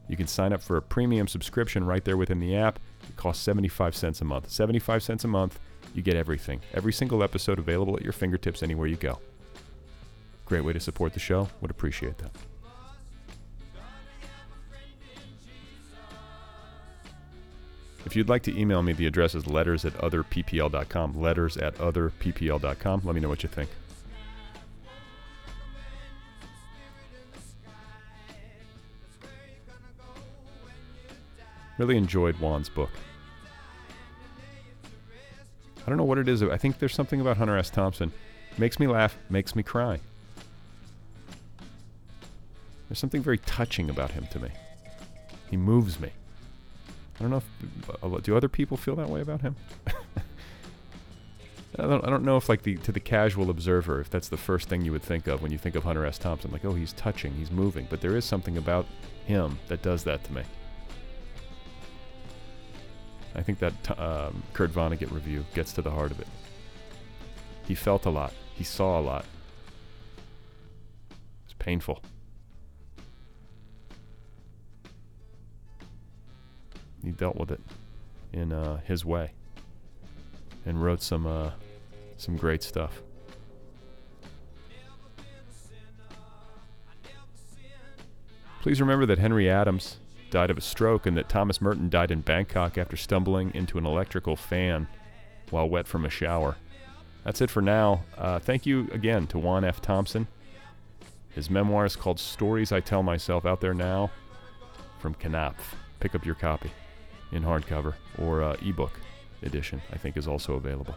you can sign up for a premium subscription right there within the app. It costs 75 cents a month. 75 cents a month, you get everything. Every single episode available at your fingertips anywhere you go. Great way to support the show. Would appreciate that. If you'd like to email me, the address is letters at otherppl.com. Letters at otherppl.com. Let me know what you think. Really enjoyed Juan's book. I don't know what it is. I think there's something about Hunter S. Thompson. Makes me laugh, makes me cry. There's something very touching about him to me. He moves me. I don't know if uh, do other people feel that way about him. I don't, I don't know if like the to the casual observer if that's the first thing you would think of when you think of Hunter S. Thompson like oh he's touching he's moving but there is something about him that does that to me. I think that um, Kurt Vonnegut review gets to the heart of it. He felt a lot. He saw a lot. It's painful. He dealt with it in uh, his way and wrote some uh, some great stuff. Please remember that Henry Adams died of a stroke and that Thomas Merton died in Bangkok after stumbling into an electrical fan while wet from a shower. That's it for now. Uh, thank you again to Juan F. Thompson. His memoir is called Stories I Tell Myself out there now from Knopf. Pick up your copy in hardcover or uh, ebook edition, I think, is also available.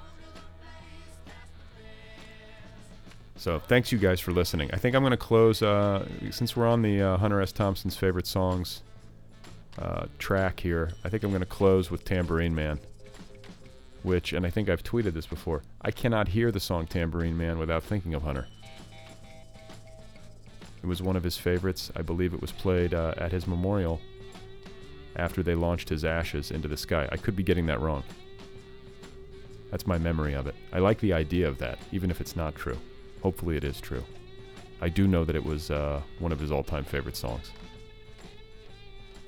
So thanks you guys for listening. I think I'm going to close uh, since we're on the uh, Hunter S. Thompson's favorite songs uh, track here. I think I'm going to close with Tambourine Man, which, and I think I've tweeted this before. I cannot hear the song Tambourine Man without thinking of Hunter. It was one of his favorites. I believe it was played uh, at his memorial after they launched his ashes into the sky. I could be getting that wrong. That's my memory of it. I like the idea of that, even if it's not true. Hopefully, it is true. I do know that it was uh, one of his all time favorite songs.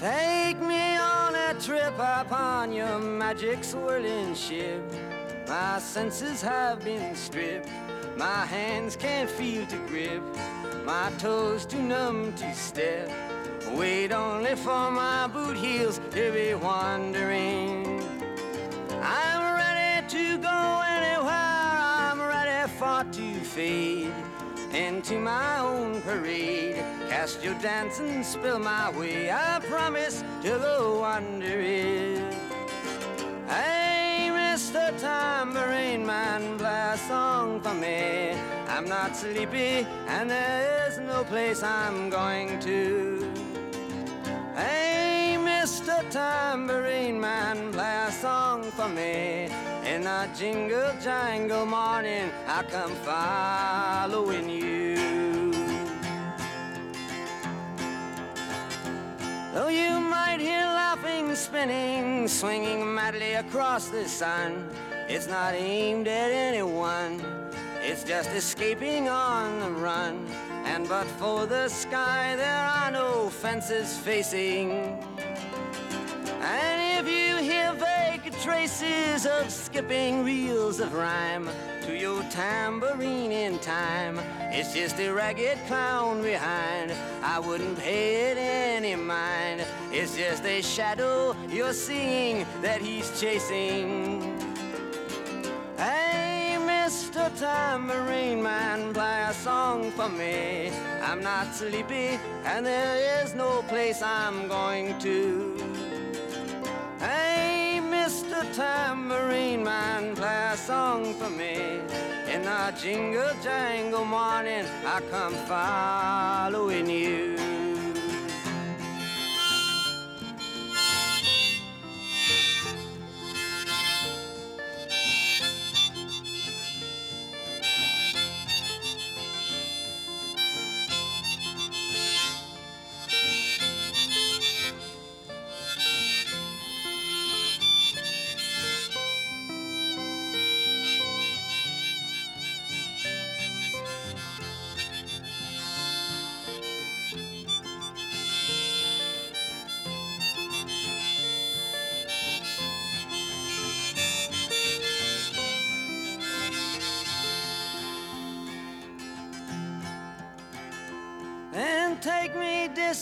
Take me on a trip upon your magic swirling ship. My senses have been stripped. My hands can't feel to grip. My toes too numb to step. Wait only for my boot heels to be wandering. I'm ready to go anywhere. I'm ready for to fade into my own parade. Cast your dancing spell my way. I promise to go under it. Hey, Mr. Tambourine Man, play a song for me. I'm not sleepy, and there is no place I'm going to. Hey, Mr. Tambourine Man, play a song for me. In the jingle jangle morning, I come following you. Though you might hear laughing, spinning, swinging madly across the sun, it's not aimed at anyone. It's just escaping on the run. And but for the sky, there are no fences facing. And if you vague traces of skipping reels of rhyme to your tambourine in time, it's just a ragged clown behind. I wouldn't pay it any mind. It's just a shadow you're seeing that he's chasing. Hey, Mr. Tambourine Man, play a song for me. I'm not sleepy, and there is no place I'm going to. Hey, Mr. Tambourine Man, play a song for me. In the jingle jangle morning, I come following you.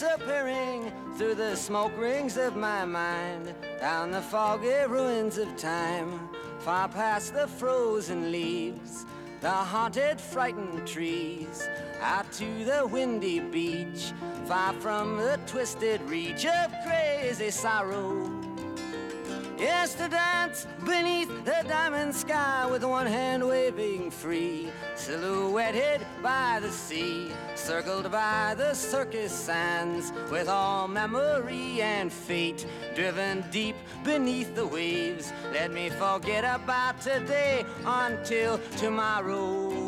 Disappearing through the smoke rings of my mind, down the foggy ruins of time, far past the frozen leaves, the haunted, frightened trees, out to the windy beach, far from the twisted reach of crazy sorrow. Yes, to dance beneath the diamond sky with one hand waving free, silhouetted by the sea, circled by the circus sands, with all memory and fate driven deep beneath the waves. Let me forget about today until tomorrow.